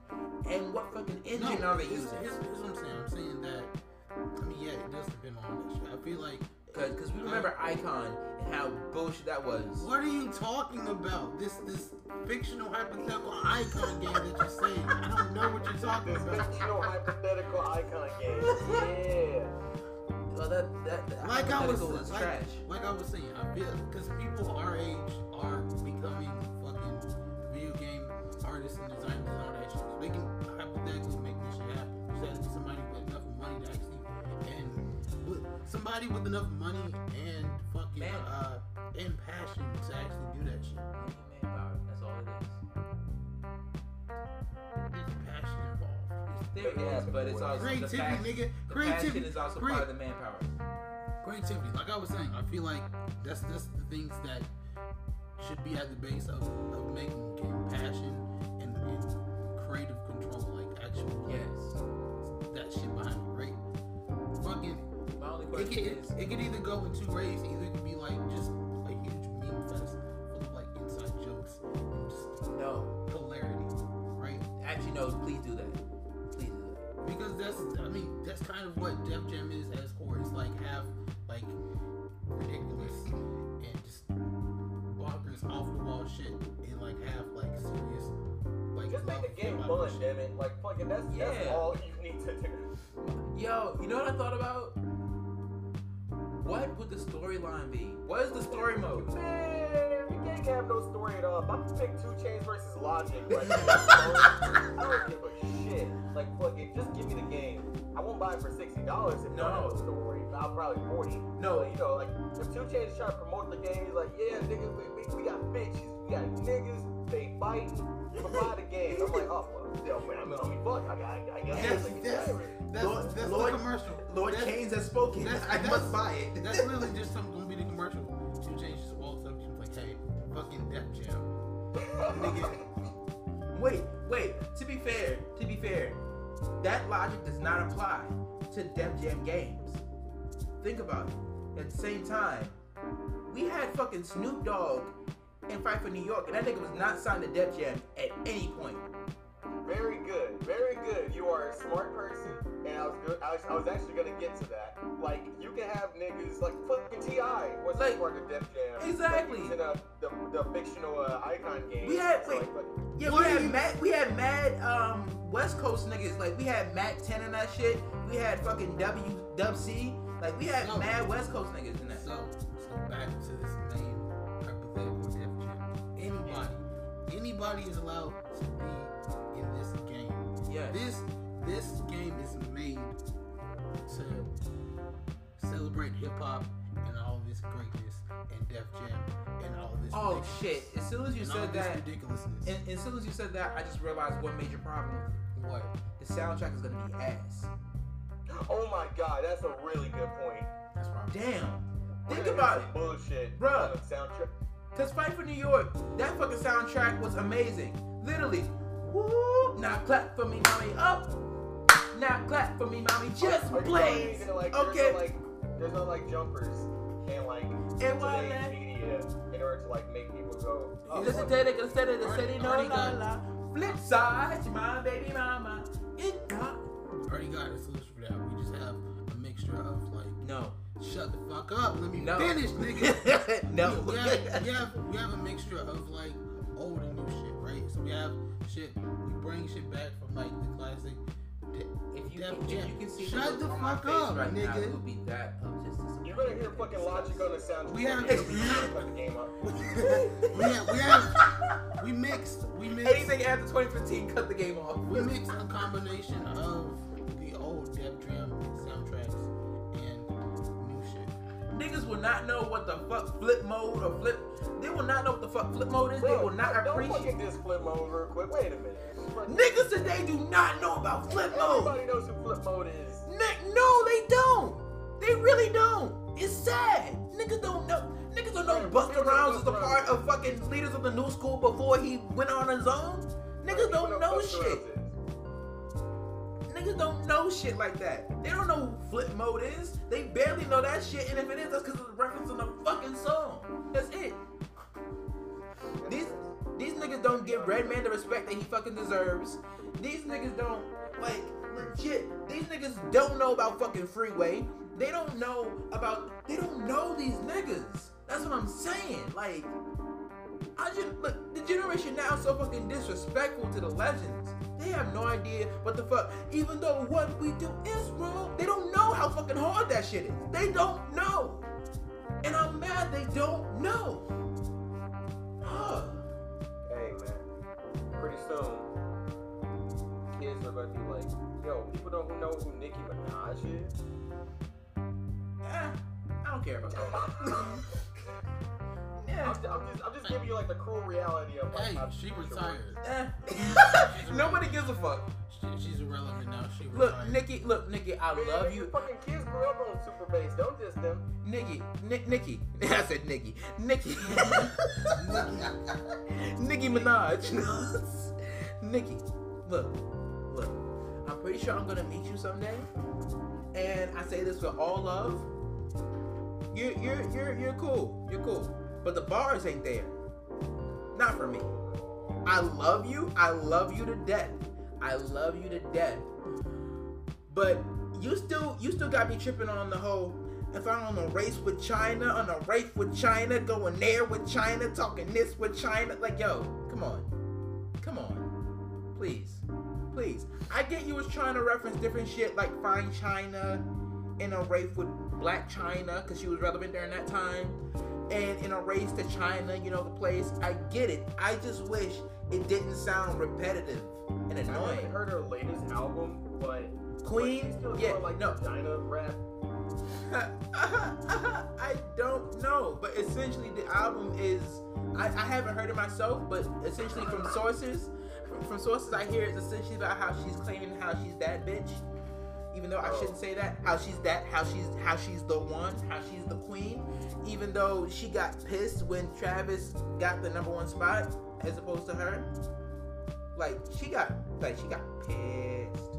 and what fucking engine are they using. Here's, here's what I'm saying. I'm saying that. I mean, yeah, it does depend on that shit. I feel like. Cause, cause we remember Icon and how bullshit that was. What are you talking about? This this fictional hypothetical icon game that you're saying. I don't know what you're talking This about. fictional hypothetical icon game. Yeah. Well, that that, that Like I was, hypothetical is like, trash. like I was saying, I feel because people our age are becoming fucking video game artists and designers somebody with enough money and fucking Man. uh and passion to actually do that shit. Manpower, that's all it is. There's passion involved. There Yeah, but it's boy. also Creativity, the passion. nigga. The Creativity. passion is also Crea- part of the manpower. creativity. Like I was saying, I feel like that's that's the things that should be at the base of, of making game. Passion and, and creative control, like actual Yes. that shit behind it, right? Fucking it, could it, could either go in two ways. Either it could be like just a huge meme fest full of like inside jokes, just no hilarity, right? Actually, no. Please do that. Please do that. Because that's I mean that's kind of what Def Jam is as core. It's like have like ridiculous and just bonkers off the wall shit, and like have like serious. Like, just make the game fun, damn it! Like fucking, that's yeah. that's all you need to do. Yo, you know what I thought about? What would the storyline be? What is the story mode? Man, you can't have no story at all. I'm pick two Chainz versus logic, like, I don't give a shit. Like, fuck it, just give me the game. I won't buy it for sixty dollars if No. no. have a story. I'll probably forty. No. But, you know, like if two Chainz trying to promote the game, he's like, yeah, nigga, we, we, we got bitches, we got niggas, they fight, provide the game. I'm like, oh, well, yo, man, I mean, I fuck, I got, I got, I got like, that's, whatever. Lord- that's Lord- the commercial. Lord That's- Chainz has spoken. that's- I that's- must buy it. That's literally just something gonna be the commercial. Two Chainz just walks up, she's like, "Hey, fucking Def Jam." Nigga, Wait, wait. To be fair, to be fair, that logic does not apply to Def Jam games. Think about it. At the same time, we had fucking Snoop Dogg in Fight for New York, and that nigga was not signed to Def Jam at any point. Very good, very good. You are a smart person, and I was good. I was, I was actually gonna get to that. Like, you can have niggas like fucking T.I. was Like- part of Def Jam. Exactly. Like, he's in a, the the fictional uh, icon game. We had- So, wait. like, Yeah, we had you- mad, we had mad um West Coast niggas. Like we had Mack 10 and that shit. We had fucking W Dub C. Like we had No. mad West Coast niggas in that. so so back to this main hypothetical Def Jam. Anybody, anybody is allowed to be in this game. Yeah. This this game is made to celebrate hip hop and all of its greatness and Def Jam and all this. Oh shit! As soon as you and all said this that, ridiculousness. and, and as soon as you said that, I just realized one major problem. what? The soundtrack is gonna be ass. oh my god, that's a really good point. That's probably. Damn. Think gonna about it. Bullshit. Uh, Bruh. the Soundtrack. Cause Fight for New York, that fucking soundtrack was amazing. Literally. Woo! Now clap for me, mommy. Up. Now clap for me, mommy. Just Are you telling me blaze. like, Okay. There's no, like, there's no like jumpers and like And why today's media in order to like make people go. Oh, Listen fuck. to it, gonna say it, Already- say it, no already la got- la. Flip side, my baby mama. It got. Already got a solution for that. We just have a mixture of like, No. shut the fuck up, let me No. finish, nigga. no. We, we, have, we have we have a mixture of like old and new shit, right? So we have shit. We bring shit back from like the classic. De- If you, Def can, if you can see Shut the the look on my fuck up, right now, nigga. it would be that of just disappointment. You're gonna hear fucking logic on the soundtrack. We have- Fuck the game up. we have we have we mixed we mixed Anything after 2015, cut the game off. we mixed a combination of the old Def Jam soundtracks and new shit. Niggas will not know what the fuck flip mode or flip. They will not know what the fuck flip mode is. they will not don't appreciate. fucking diss flip mode real quick. Wait a minute. Niggas today do not know about flip mode. Everybody knows who flip mode is. Nick, no, they don't. They really don't. It's sad. Niggas don't know. Niggas don't know Busta Rhymes was a part of fucking leaders of the new school before he went on his own. Niggas don't know shit. Niggas don't know shit like that. They don't know who flip mode is. They barely know that shit, and if it is, that's because it's referencing the fucking song. That's it. These these niggas don't give Redman the respect that he fucking deserves. These niggas don't like legit. These niggas don't know about fucking Freeway. They don't know about. They don't know these niggas. That's what I'm saying. Like, I just look. The generation now is so fucking disrespectful to the legends. They have no idea what the fuck. Even though what we do is wrong, they don't know how fucking hard that shit is. They don't know. And I'm mad they don't know. Huh. Pretty soon, kids are gonna be like, "Yo, people don't know who Nicki Minaj is." Eh, I don't care about that. I'm. I'm just, I'm just giving you like the cruel reality of like, Hey, how she retired. Eh. Nobody gives a fuck. She, she's irrelevant now. She Look, retired. Nikki. Look, Nikki. I work. love you, Fucking kids grew up on Super Bass. Don't diss them. Nikki. Nick, Nikki. I said Nikki. Nikki. Nicki Minaj. Nikki. Look, look. I'm pretty sure I'm gonna meet you someday, and I say this with all love. You're you're you're you're cool. You're cool, but the bars ain't there. Not for me. I love you. I love you to death. I love you to death. But you still you still got me tripping on the whole if I'm on a race with China, on a race with China, going there with China, talking this with China. Like, yo, come on. Come on. Please. Please. I get you was trying to reference different shit like Fine China in a race with Blac Chyna because she was relevant during that time. And in a race to China, you know, the place. I get it. I just wish it didn't sound repetitive and annoying. I haven't heard her latest album, but Queen, but yeah, like no, China rap. I don't know, but essentially the album is. I, I haven't heard it myself, but essentially from sources, from sources I hear it's essentially about how she's claiming how she's that bitch, even though I shouldn't say that. How she's that, how she's how she's the one, how she's the queen, even though she got pissed when Travis got the number one spot as opposed to her. Like she got like she got pissed.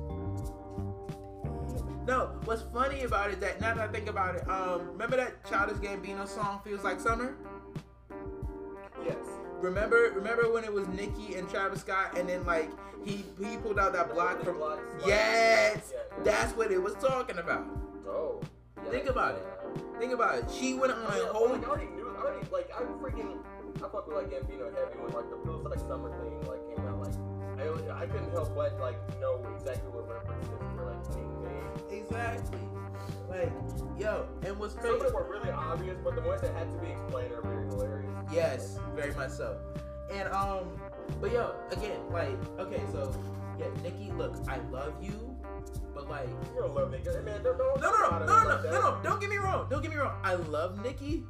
No, what's funny about it that now that I think about it, um, remember that Childish Gambino song "Feels Like Summer"? Yes. Remember, remember when it was Nicki and Travis Scott, and then like he he pulled out that block from. Yes, that's what it was talking about. Oh. Think about it. Think about it. She went on a whole. Like, I already knew. I already like. I'm freaking. I fuck with like Gambino heavy when like the feels like summer thing like came out. Like I, I couldn't help but like know exactly what references were like being made. Exactly. Like, yo, and what's crazy? Some of them were really obvious, but the ones that had to be explained are very hilarious. Yes, very much so. And um, but yo, again, like, okay, so yeah, Nicki, look, I love you, but like, you don't love Nicki, man. Don't, don't no, no, no, no, no, no, no, no, don't get me wrong, don't get me wrong. I love Nicki,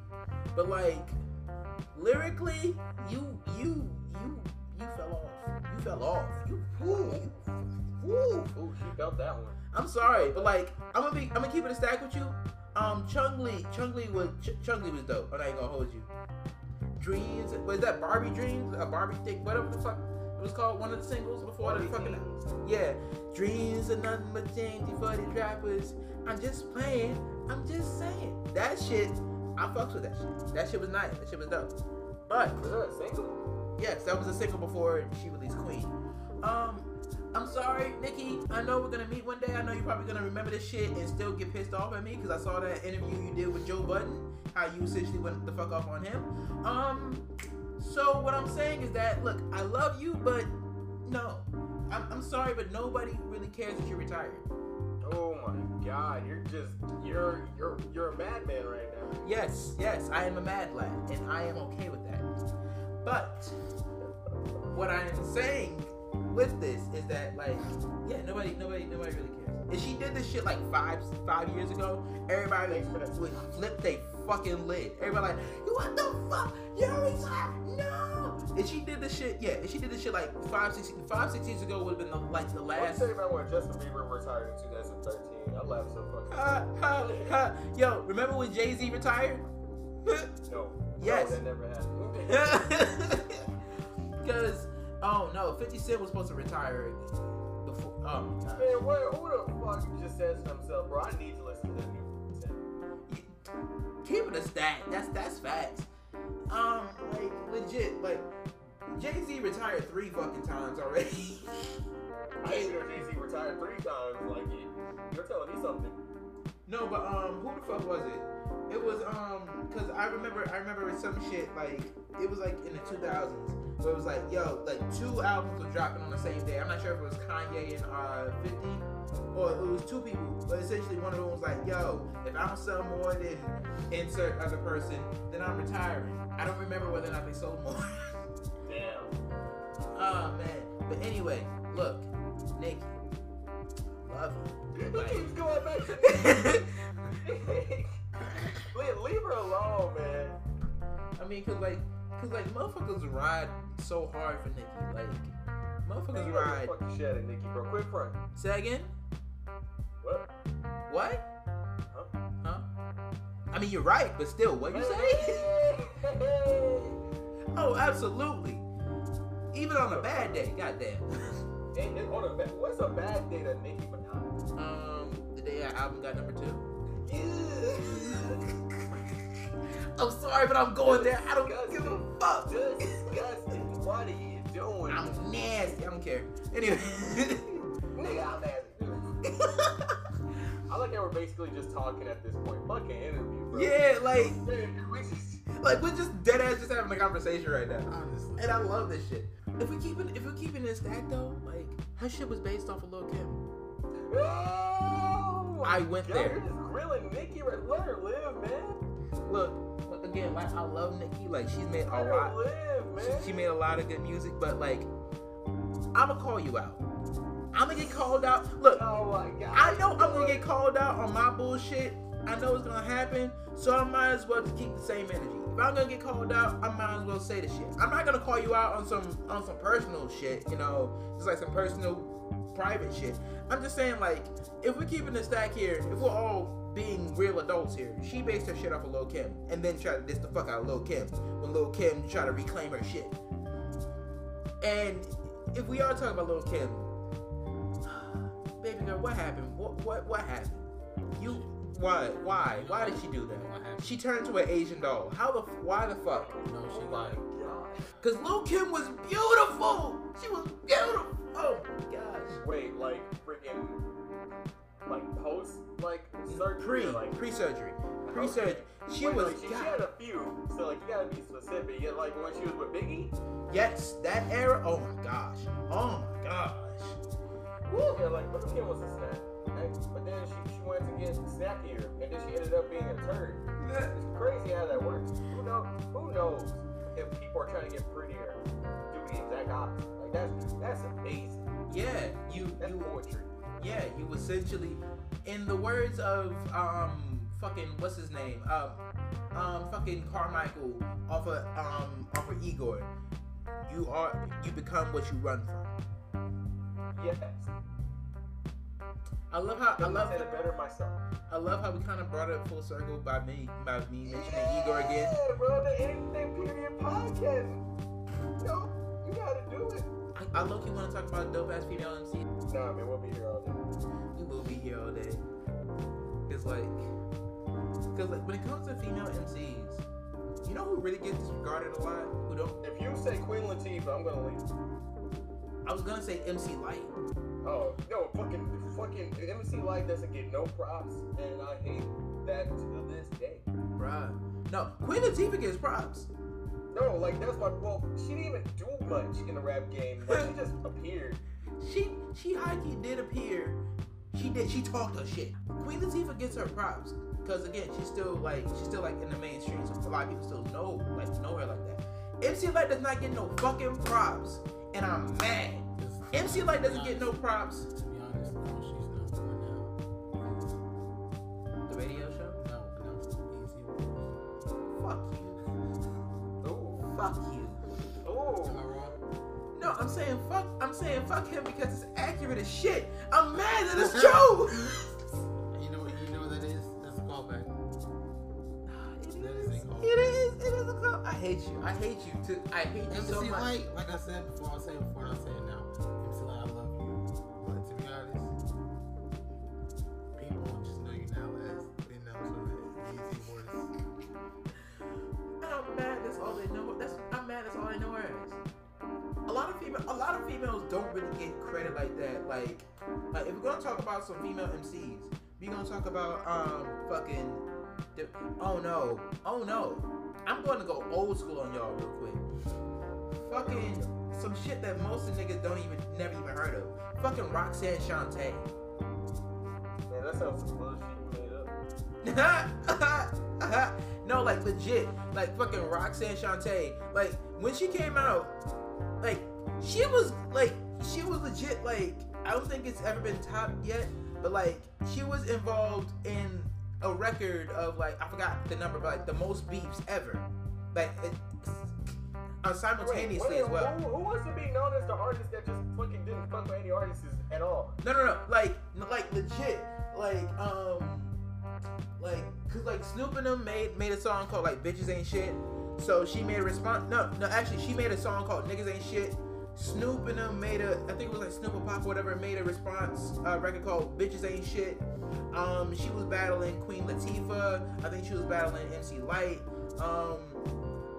but like, lyrically, you, you, you, you fell off. You fell off. You, woo, woo. Ooh, she felt that one. I'm sorry, but like, I'm gonna be, I'm gonna keep it a stack with you. Um, Chun-Li, Chung Lee was, Ch- Chun-Li was dope. I'm not even gonna hold you. Dreams. Was that Barbie Dreams? A Barbie thing? Whatever the fuck it was called. One of the singles before Barbie the fucking. Dreams. Yeah. Dreams are nothing but dainty for the rappers. I'm just playing. I'm just saying. That shit. I fucks with that shit. That shit was nice. That shit was dope. But. Was that a single? Yes, that was a single before she released Queen. Um, I'm sorry, Nikki. I know we're gonna meet one day. I know you're probably gonna remember this shit and still get pissed off at me because I saw that interview you did with Joe Budden. How you essentially went the fuck off on him. Um, so what I'm saying is that look, I love you, but no, I'm, I'm sorry, but nobody really cares that you're retired. Oh my god, you're just you're you're you're a madman right now. Yes, yes, I am a mad lad, and I am okay with that. But what I am saying with this is that like, yeah, nobody, nobody, nobody really cares. If she did this shit like five, five years ago. Everybody would flip they fucking lid. Everybody like, you what the fuck? You're retired? No. And she did this shit, yeah. And she did this shit like five, six, five, six years ago would have been the, like the last. What about when Justin Bieber retired in 2013? I laughed so fucking. Ha, ha, ha. Yo, remember when Jay Z retired? no. Yes. No, that never happened. Because Oh no, 50 Cent was supposed to retire before. Oh my god. Man, what, who the fuck just says to himself, bro? I need to listen to the new 50 Keep it a stat. That's that's facts. Um, like legit, like Jay Z retired three fucking times already. I didn't know Jay Z retired three times. Like, you're telling me something. No, but um, who the fuck was it? It was um, cause I remember I remember some shit like it was like in the 2000s so it was like, yo, like two albums were dropping on the same day. I'm not sure if it was Kanye and uh, 50 or it was two people, but essentially one of them was like, yo, if I don't sell more than insert other person, then I'm retiring. I don't remember whether or not they sold more. Damn. Oh man. But anyway, look, Nicki, love you. Like, keeps going back to leave, leave her alone, man. I mean, cause like Cause like motherfuckers ride so hard for Nicki. Like motherfuckers man, ride. Fucking shit at Nicki, bro. Quick front. Say again. What? What? Huh? Huh? I mean, you're right, but still, what you say? oh, absolutely. Even on a bad day, goddamn. And, on a bad, what's a bad day to Nicki Minaj? Um, the day our album got number two. I'm sorry, but I'm going there. I don't give a fuck. Disgusting. Why do you? doing? I'm nasty. I don't care. Anyway. Nigga, I'm nasty. I like how we're basically just talking at this point. Fucking interview, bro. yeah, like, We just- like we're just dead ass just having a conversation right now. Honestly. And I love this shit. If we keep it, if we're keeping this stack though, like her shit was based off of Lil Kim. Oh, I went yo, there. You're just grilling Nikki. right- Let her live, man. Look, again, like I love Nicki. Like she's made a lot. live. She, she made a lot of good music, but like, I'ma call you out. I'ma get called out. Look, Oh my god. I know I'm gonna get called out on my bullshit. I know it's gonna happen, so I might as well just keep the same energy. If I'm gonna get called out, I might as well say the shit. I'm not gonna call you out on some on some personal shit, you know, just like some personal private shit. I'm just saying like if we're keeping the stack here, if we're all being real adults here, she based her shit off of Lil Kim and then tried to diss the fuck out of Lil Kim when Lil Kim tried to reclaim her shit. And if we are talking about Lil Kim, baby girl, what happened? What what what happened? You why why why did she do What that? happened? She turned to an Asian doll. How the why the fuck? No, she lied. god. Cause Lil Kim was beautiful. She was beautiful. Oh my gosh. Wait, like freaking, like post, like surgery, pre, like pre-surgery, pre surgery. She Wait, was Like, she, she had a few, so like you gotta be specific. Yeah, like when she was with Biggie. yes that era. Oh my gosh. Oh my gosh. Woo. Yeah, like Lil Kim was a snack. But then she, she went to get snackier, and then she ended up being a turd. It's crazy how that works. Who knows? Who knows if people are trying to get prettier, do the exact opposite? Like that's that's amazing. Yeah, you That's you poetry. Yeah you essentially, in the words of um fucking what's his name um um fucking Carmichael off of um off of Igor, you are you become what you run from. Yes. I love how I love it better myself. I love how we kind of brought it full circle by me by me mentioning Igor again. Yeah, bro, the anything period podcast. You know, you gotta do it. I, low key want to talk about dope ass female MC. Nah, man, we'll be here all day. We will be here all day. Cause like, cause like when it comes to female MCs, you know who really gets disregarded a lot? Who don't? If you say Queen Latifah, I'm gonna leave. I was gonna say MC Lyte. Oh no, fucking fucking MC Lyte doesn't get no props, and I hate that to this day. Bruh. No, Queen Latifah gets props. No, like that's my well, she didn't even do much in the rap game. Like she just appeared. She she high key did appear. She did she talked her shit. Queen Latifah gets her props. Cause again, she's still like she's still like in the mainstream, so a lot of people still know like know her like that. MC Lyte does not get no fucking props, and I'm mad. MC Lyte doesn't get no props. To be honest, no, she's known for now. The radio show? No, no, easy. Fuck you. Fuck you. Oh. Am I wrong? No, I'm saying fuck. I'm saying fuck him because it's accurate as shit. I'm mad that it's true. You know, you know what that is? That's a callback. It that is. Is it is. It is a call. I hate you. I hate you too. I hate you MC so much. Light, like I said before, I'll say it before I'll say it now. I'm mad. That's all they know. That's I'm mad. That's all they know her as. A lot of female. A lot of females don't really get credit like that. Like, like if we're gonna talk about some female MCs, we're gonna talk about um fucking. The, oh no. Oh no. I'm going to go old school on y'all real quick. Fucking some shit that most of niggas don't even never even heard of. Fucking Roxanne Shante. Man, that sounds some bullshit you made up. no, like legit, like fucking Roxanne Shante. Like when she came out, like she was like she was legit. Like I don't think it's ever been topped yet, but like she was involved in a record of like I forgot the number, but like the most beeps ever. Like it, uh, simultaneously wait, as well. Who, who wants to be known as the artist that just fucking didn't fuck with any artists at all? No, no, no. Like, like legit. Like, um, like, cause like Snoop and them made made a song called like "Bitches Ain't Shit." So she made a response. No, no, actually, she made a song called "Niggas Ain't Shit." Snoop and them made a, I think it was like Snoop or Pop or whatever, made a response uh, record called "Bitches Ain't Shit." Um, she was battling Queen Latifah. I think she was battling MC Lyte. Um,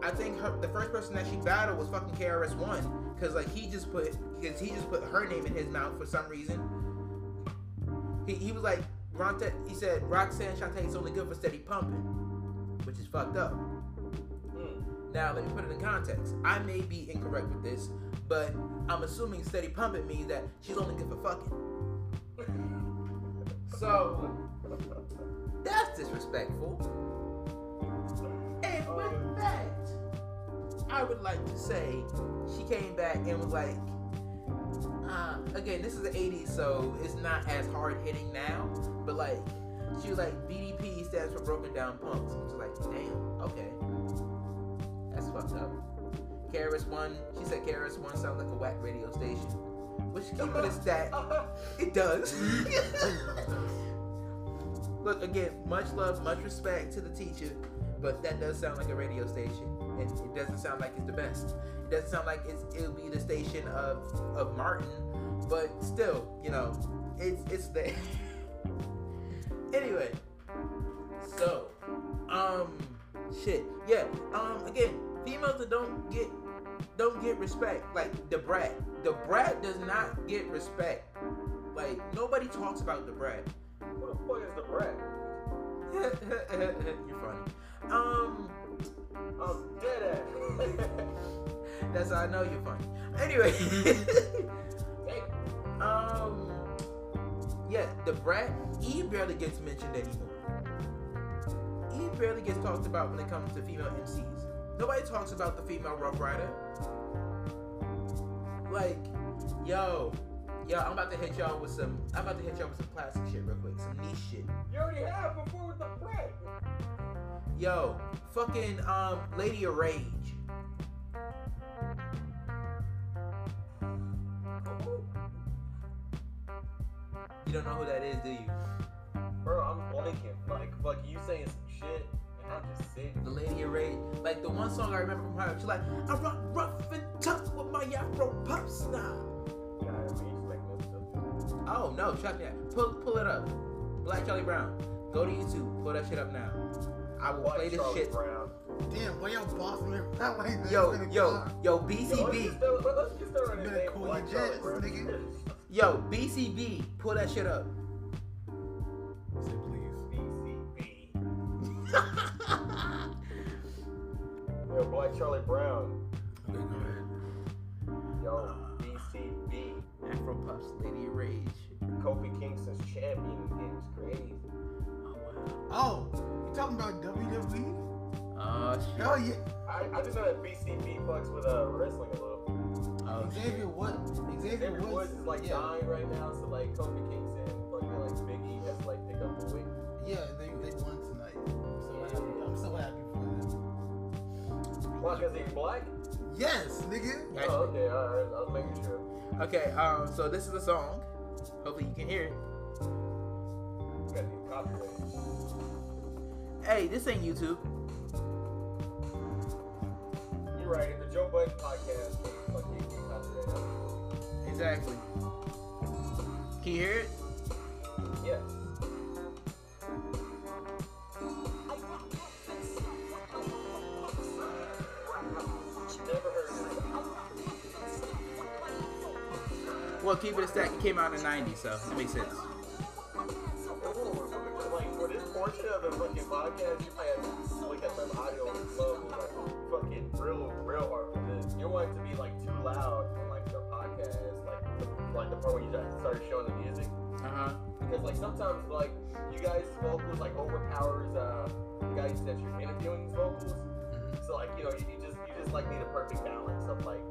I think her the first person that she battled was fucking KRS One, cause like he just put because he just put her name in his mouth for some reason. He, he was like Ronte, he said Roxanne is only good for steady pumping, which is fucked up. Mm. Now let me put it in context. I may be incorrect with this, but I'm assuming steady pumping means that she's only good for fucking. So that's disrespectful. And with that, I would like to say she came back and was like, uh, again, this is the 80s, so it's not as hard hitting now, but like, she was like, BDP stands for Broken Down Punks. Which is like, damn, okay. That's fucked up. KRS One, she said KRS One sounds like a whack radio station. Which keep it a stat. It does. Look, again, much love, much respect to the teacher, but that does sound like a radio station. And it doesn't sound like it's the best. It doesn't sound like it's it'll be the station of of Martin, but still, you know, it's it's there. anyway, so um shit. Yeah, um again, females that don't get don't get respect. Like Da Brat. Da Brat does not get respect. Like nobody talks about Da Brat. What the fuck is Da Brat? You're funny. Um, I'm dead ass. that's how I know you're funny. Anyway, um, yeah, Da Brat. He barely gets mentioned anymore. He barely gets talked about when it comes to female MCs. Nobody talks about the female Ruff Ryder. Like, yo, yo, I'm about to hit y'all with some. I'm about to hit y'all with some classic shit real quick, some niche shit. you already have before with Da Brat. Yo, fucking um, Lady of Rage. You don't know who that is, do you? Bro, I'm blanking. Like, fuck, you saying some shit, and I'm just sitting. The Lady of Rage. Like the one song I remember from her, she's like, I rock rough and tough with my Afro Puffs now. Yeah, I mean, you making up stuff. Oh no, check that. Pull pull it up. Black Charlie Brown. Go to YouTube. Pull that shit up now. I will play this Charlie shit. Brown. Damn, why y'all bossing it out like that? Yo, It's yo, while. yo, Yo, let's BCB. just let- let's just throw in his Better name, call White your Charlie jets, nigga. Yo, BCB. Pull that shit up. Say please. BCB. Yo, Black Charlie Brown. Okay, go ahead. Yo, BCB. Afro Puffs, Lady of Rage. Kofi Kingston's champion is crazy. Oh, you talking about WWE? Oh shit. Hell yeah. I, I just know that BCB fucks with uh, wrestling a little. Oh Xavier shit. what? Xavier Xavier Woods Woods is like yeah. dying right now, so like Kofi Kingston, fucking like Big E has to like pick up the weight. Yeah, they, they won tonight. I'm so happy. I'm so happy for them. Why? Because he's black? Yes, nigga. Oh, okay, alright, I was making sure. Okay, um, so this is a song. Hopefully you can hear it. Hey, this ain't YouTube. You're right, the Joe Budden podcast. but Fuck you, you. Exactly. Can you hear it? Yeah. Never heard of it. Well, keep it a stack. It came out in the 90s, so it makes sense. Of the fucking podcast, you might have to look at the audio level like fucking real, real hard for this. You want it to be like too loud on like the podcast, like like the part where you just started showing the music. Uh huh. Because like sometimes like you guys' vocals like overpowers uh the guys that you're interviewing's vocals. So like you know you, you just you just like need a perfect balance of like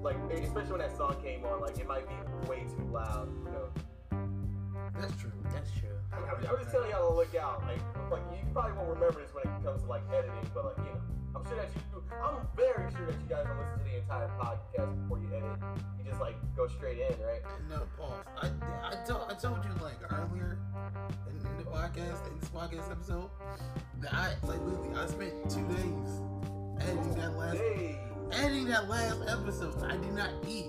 like especially when that song came on like it might be way too loud. You know. That's mm-hmm. true. That's true. I'm, I'm just telling y'all to look out. Like, like you probably won't remember this when it comes to like editing, but like you know, I'm sure that you. I'm very sure that you guys don't listen to the entire podcast before you edit. You just like go straight in, right? No, pause. I, I, told, I told you like earlier in, in the podcast, in this podcast episode, that I like literally I spent two days editing that last Hey, editing that last episode. I did not eat.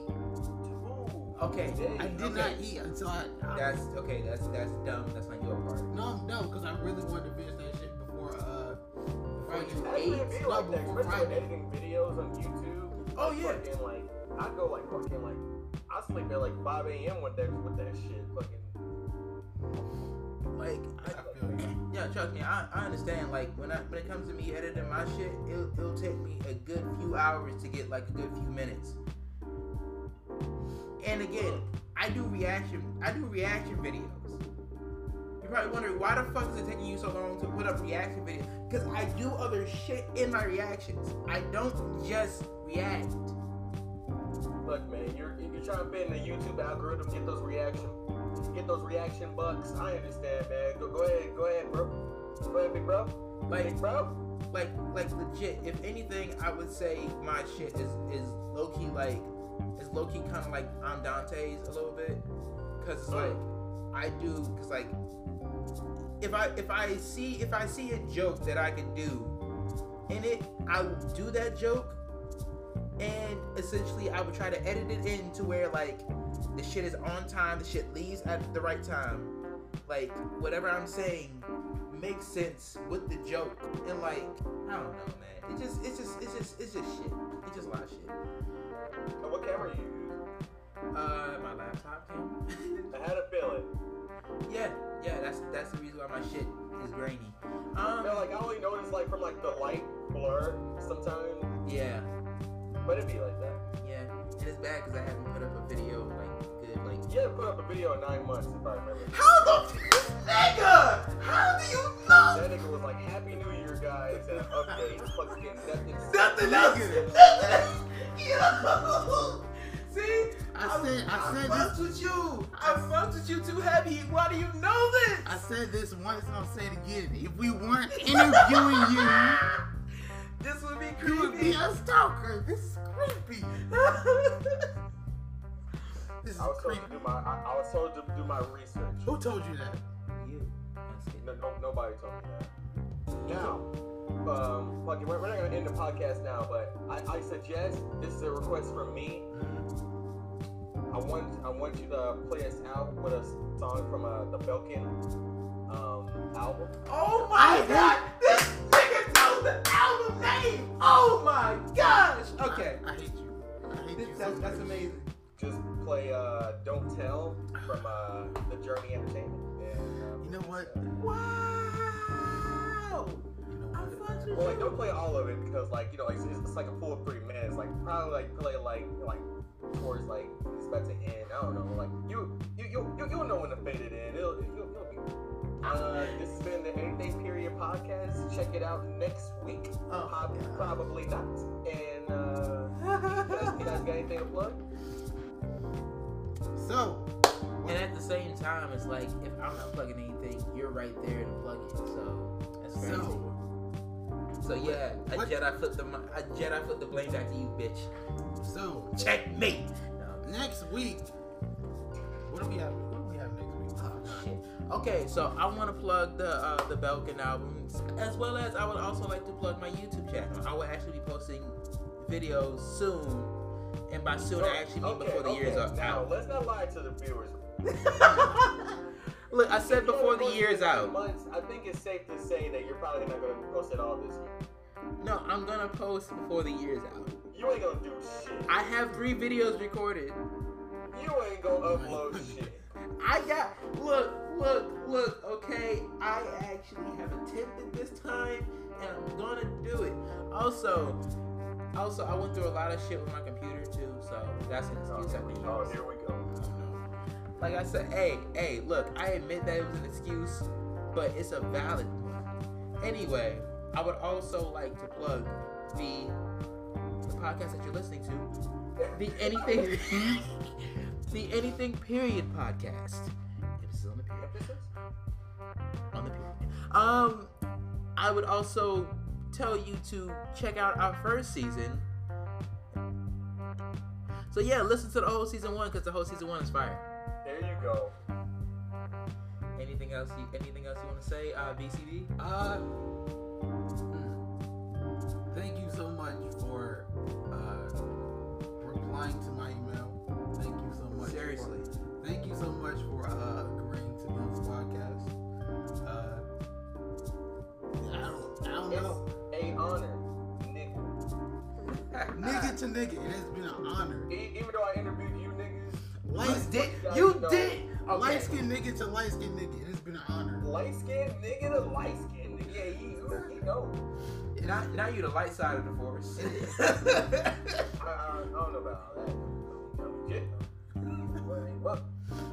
Okay. Hey, I did Okay. not eat until I. I That's okay. That's that's dumb. That's not your part. no, I'm no, because I really wanted to finish that shit before uh before I you Actually, ate. it'd be No, like that, before especially when Friday. editing videos on YouTube. Oh, like, yeah. Fucking, like, I go like fucking like, I sleep at like 5 a.m. with that with that shit. Fucking. Like, I I, feel you. yeah, trust me, I, I understand. Like when I when it comes to me editing my shit, it'll, it'll take me a good few hours to get like a good few minutes. And again, I do reaction I do reaction videos. You're probably wondering why the fuck is it taking you so long to put up reaction videos? Because I do other shit in my reactions. I don't just react. Look, man, you're you're trying to fit in the YouTube algorithm, get those reaction, get those reaction bucks. I understand, man. Go go ahead, go ahead, bro. Go ahead, big bro. Like Big bro. like like legit if anything i would say my shit is is low-key like is low-key kind of like i'm dante's a little bit because it's like i do because like if i if i see if i see a joke that i can do in it i will do that joke and essentially i would try to edit it in to where like the shit is on time the shit leaves at the right time like whatever i'm saying makes sense with the joke and like I don't know, man. It just it's just it's just it's just shit. It's just a lot of shit. Uh, What camera you use? Uh, my laptop cam. I had a feeling. yeah, yeah. That's that's the reason why my shit is grainy. I Um, feel like I only notice like from like the light blur sometimes, yeah, but it'd be like that. yeah. And it's bad because I haven't put up a video like good like. You had put up a video in nine months if I remember. How the this nigga? How do you know? That nigga was like, Happy New Year, guys, and updates. Fucking nothing. Nothing else. Nothing else. Yo. See, I said- I said fucked with you. I fucked with you too heavy. Why do you know this? I said this once and I'll say it again. If we weren't interviewing you, This would be creepy. you would be creepy. a stalker. This is creepy. This is I was told creepy. to do my. I, I was told to do my research. Who told you that? you. No, no, nobody told me that. Now, um, fuck it, we're, we're not gonna end the podcast now, but I, I suggest this is a request from me. I want I want you to play us out with a song from uh, the Belkin um, album. Oh my I god! This nigga knows the album name! Oh my gosh! Okay. I, I hate you. I hate This, you. that's, so that's amazing. Just play uh, "Don't Tell" from uh, the Journey Entertainment. And, um, You know what? Wow! Well, like, don't play all of it because, like, you know, like, it's, it's like a full three minutes. Like, probably like play like like towards like it's about to end. I don't know. Like, you you you you you'll know when to fade it in. It'll you'll, you'll be. Uh, this has been the Anything Period podcast. Check it out next week. Oh, Prob- God. Probably not. And uh, you, guys, you guys got anything to plug? So, And at the same time, it's like if I'm not plugging anything, you're right there to plug it. So that's crazy. so, So yeah, a What- Jedi flipped the a Jedi flipped the blame back to you, bitch. so Checkmate. No. next week, what do we have? What do we have next week? Oh shit. Okay, so I want to plug the uh, the Belkin albums, as well as I would also like to plug my YouTube channel. I will actually be posting videos soon, and by soon I actually mean okay, before the okay. year's are Now, let's not lie to the viewers. Look, I said before the year's out. Months, I think it's safe to say that you're probably not going to post it all this year. No, I'm gonna post before the year's out. You ain't gonna do shit. I have three videos recorded. You ain't gonna upload shit. I got look, look, look. Okay, I actually have attempted this time, and I'm gonna do it. Also, also, I went through a lot of shit with my computer too, so that's an excuse Oh, use. Oh, here we go. Like I said, hey, hey, look, I admit that it was an excuse, but it's a valid one. Anyway, I would also like to plug the the podcast that you're listening to, the anything, the anything period podcast. Emphasis on the period. On the period. Um, I would also tell you to check out our first season. So yeah, listen to the whole season one because the whole season one is fire. There you go. Anything else? You, anything else you want to say, uh, BCB? Uh, thank you so much for uh, replying to my email. Thank you so much. for- Seriously. thank you so much for uh, agreeing to be on this podcast. Uh, I don't, I don't know. It's a nigga nigga to nigga, it has been an honor. Even though I interviewed you niggas, You Light, did. guys You know- did. Okay. light skinned nigga to light skinned nigga, it has been an honor. light skinned nigga to light skinned nigga. Yeah, you, you know. Now, now you're the light side of the force. I, I, I don't know about all that. I'm legit. But, well,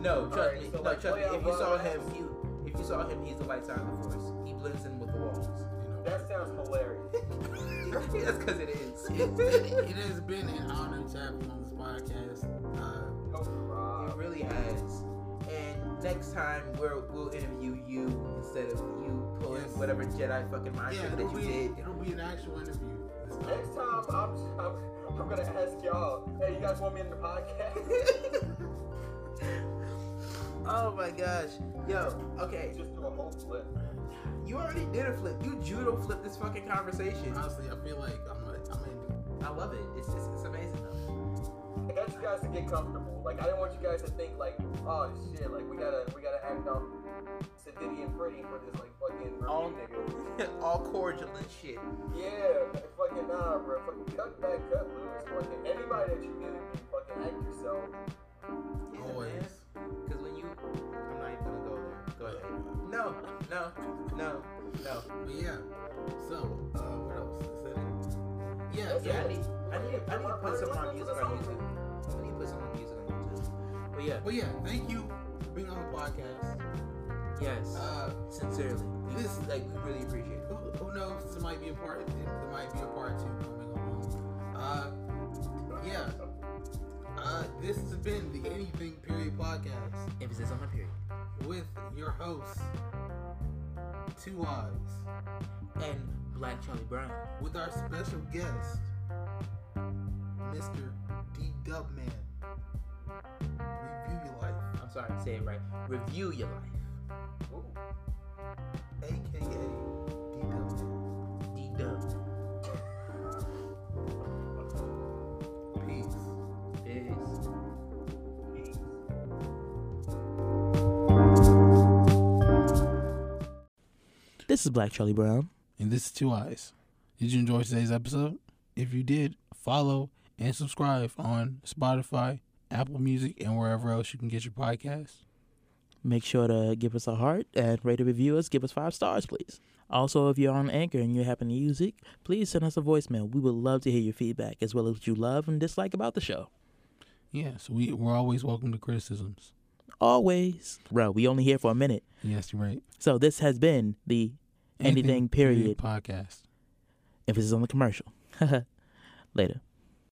no, trust Alright, me. so, no, like, trust me. If you saw him, X. you if you saw him, he's the light side of the force. He blends in with the walls. You know, that sounds hilarious. That's because it is. it, it has been an honor to have you on this podcast. Uh, Oh, It really has. And next time we'll we'll interview you instead of you pulling Yes. whatever Jedi fucking mind yeah, that you be did. it'll be an actual interview. Next time, I'm, I'm, I'm gonna ask y'all, hey, you guys want me in the podcast? oh my gosh. Yo, okay. Just do a whole flip. You already did a flip. You judo flipped this fucking conversation. Honestly, I feel like I'm a, I'm in. I love it. It's just it's amazing. I got you guys to get comfortable. Like, I didn't want you guys to think, like, oh shit, like, we gotta, we gotta act all sedity and pretty for this, like, fucking All- nigga. All cordial and shit. Yeah, fucking nah, bro. Fucking cut back, cut loose. Fucking anybody that you interview, fucking act yourself. Always. Because when you, I'm not even gonna go there. Go ahead. No, no, no, no. But yeah. So, uh, what else? Is? Yeah. That's Yeah, I need, I need, I need to put some more music on YouTube. I need to put some more music on YouTube. But yeah, But yeah, thank you for being on the podcast. yes, Uh, sincerely, we, this- like we really appreciate it. who, who knows? There might be a part. There might be a part two coming along. Uh, yeah. Uh, this has been the Anything Period podcast Emphasis on the period. with your host, Two Eyes, And Black Charlie Brown. with our special guest, Mr. D Dub Man. Review your life, I'm sorry, to say it right. Review your life. Ooh. aka D Dubman. D Dub. Peace. Peace. Peace. This is Black Charlie Brown. And this is Two Eyes. Did you enjoy today's episode? If you did, follow and subscribe on Spotify, Apple Music, and wherever else you can get your podcasts. Make sure to give us a heart and rate and review us. Give us five stars, please. Also, if you're on Anchor and you happen to use it, please send us a voicemail. We would love to hear your feedback as well as what you love and dislike about the show. Yeah, so we, we're always welcome to criticisms. Always. Bro, we only here for a minute. Yes, you're right. So this has been the Anything, period. podcast. emphasis on the commercial. Later.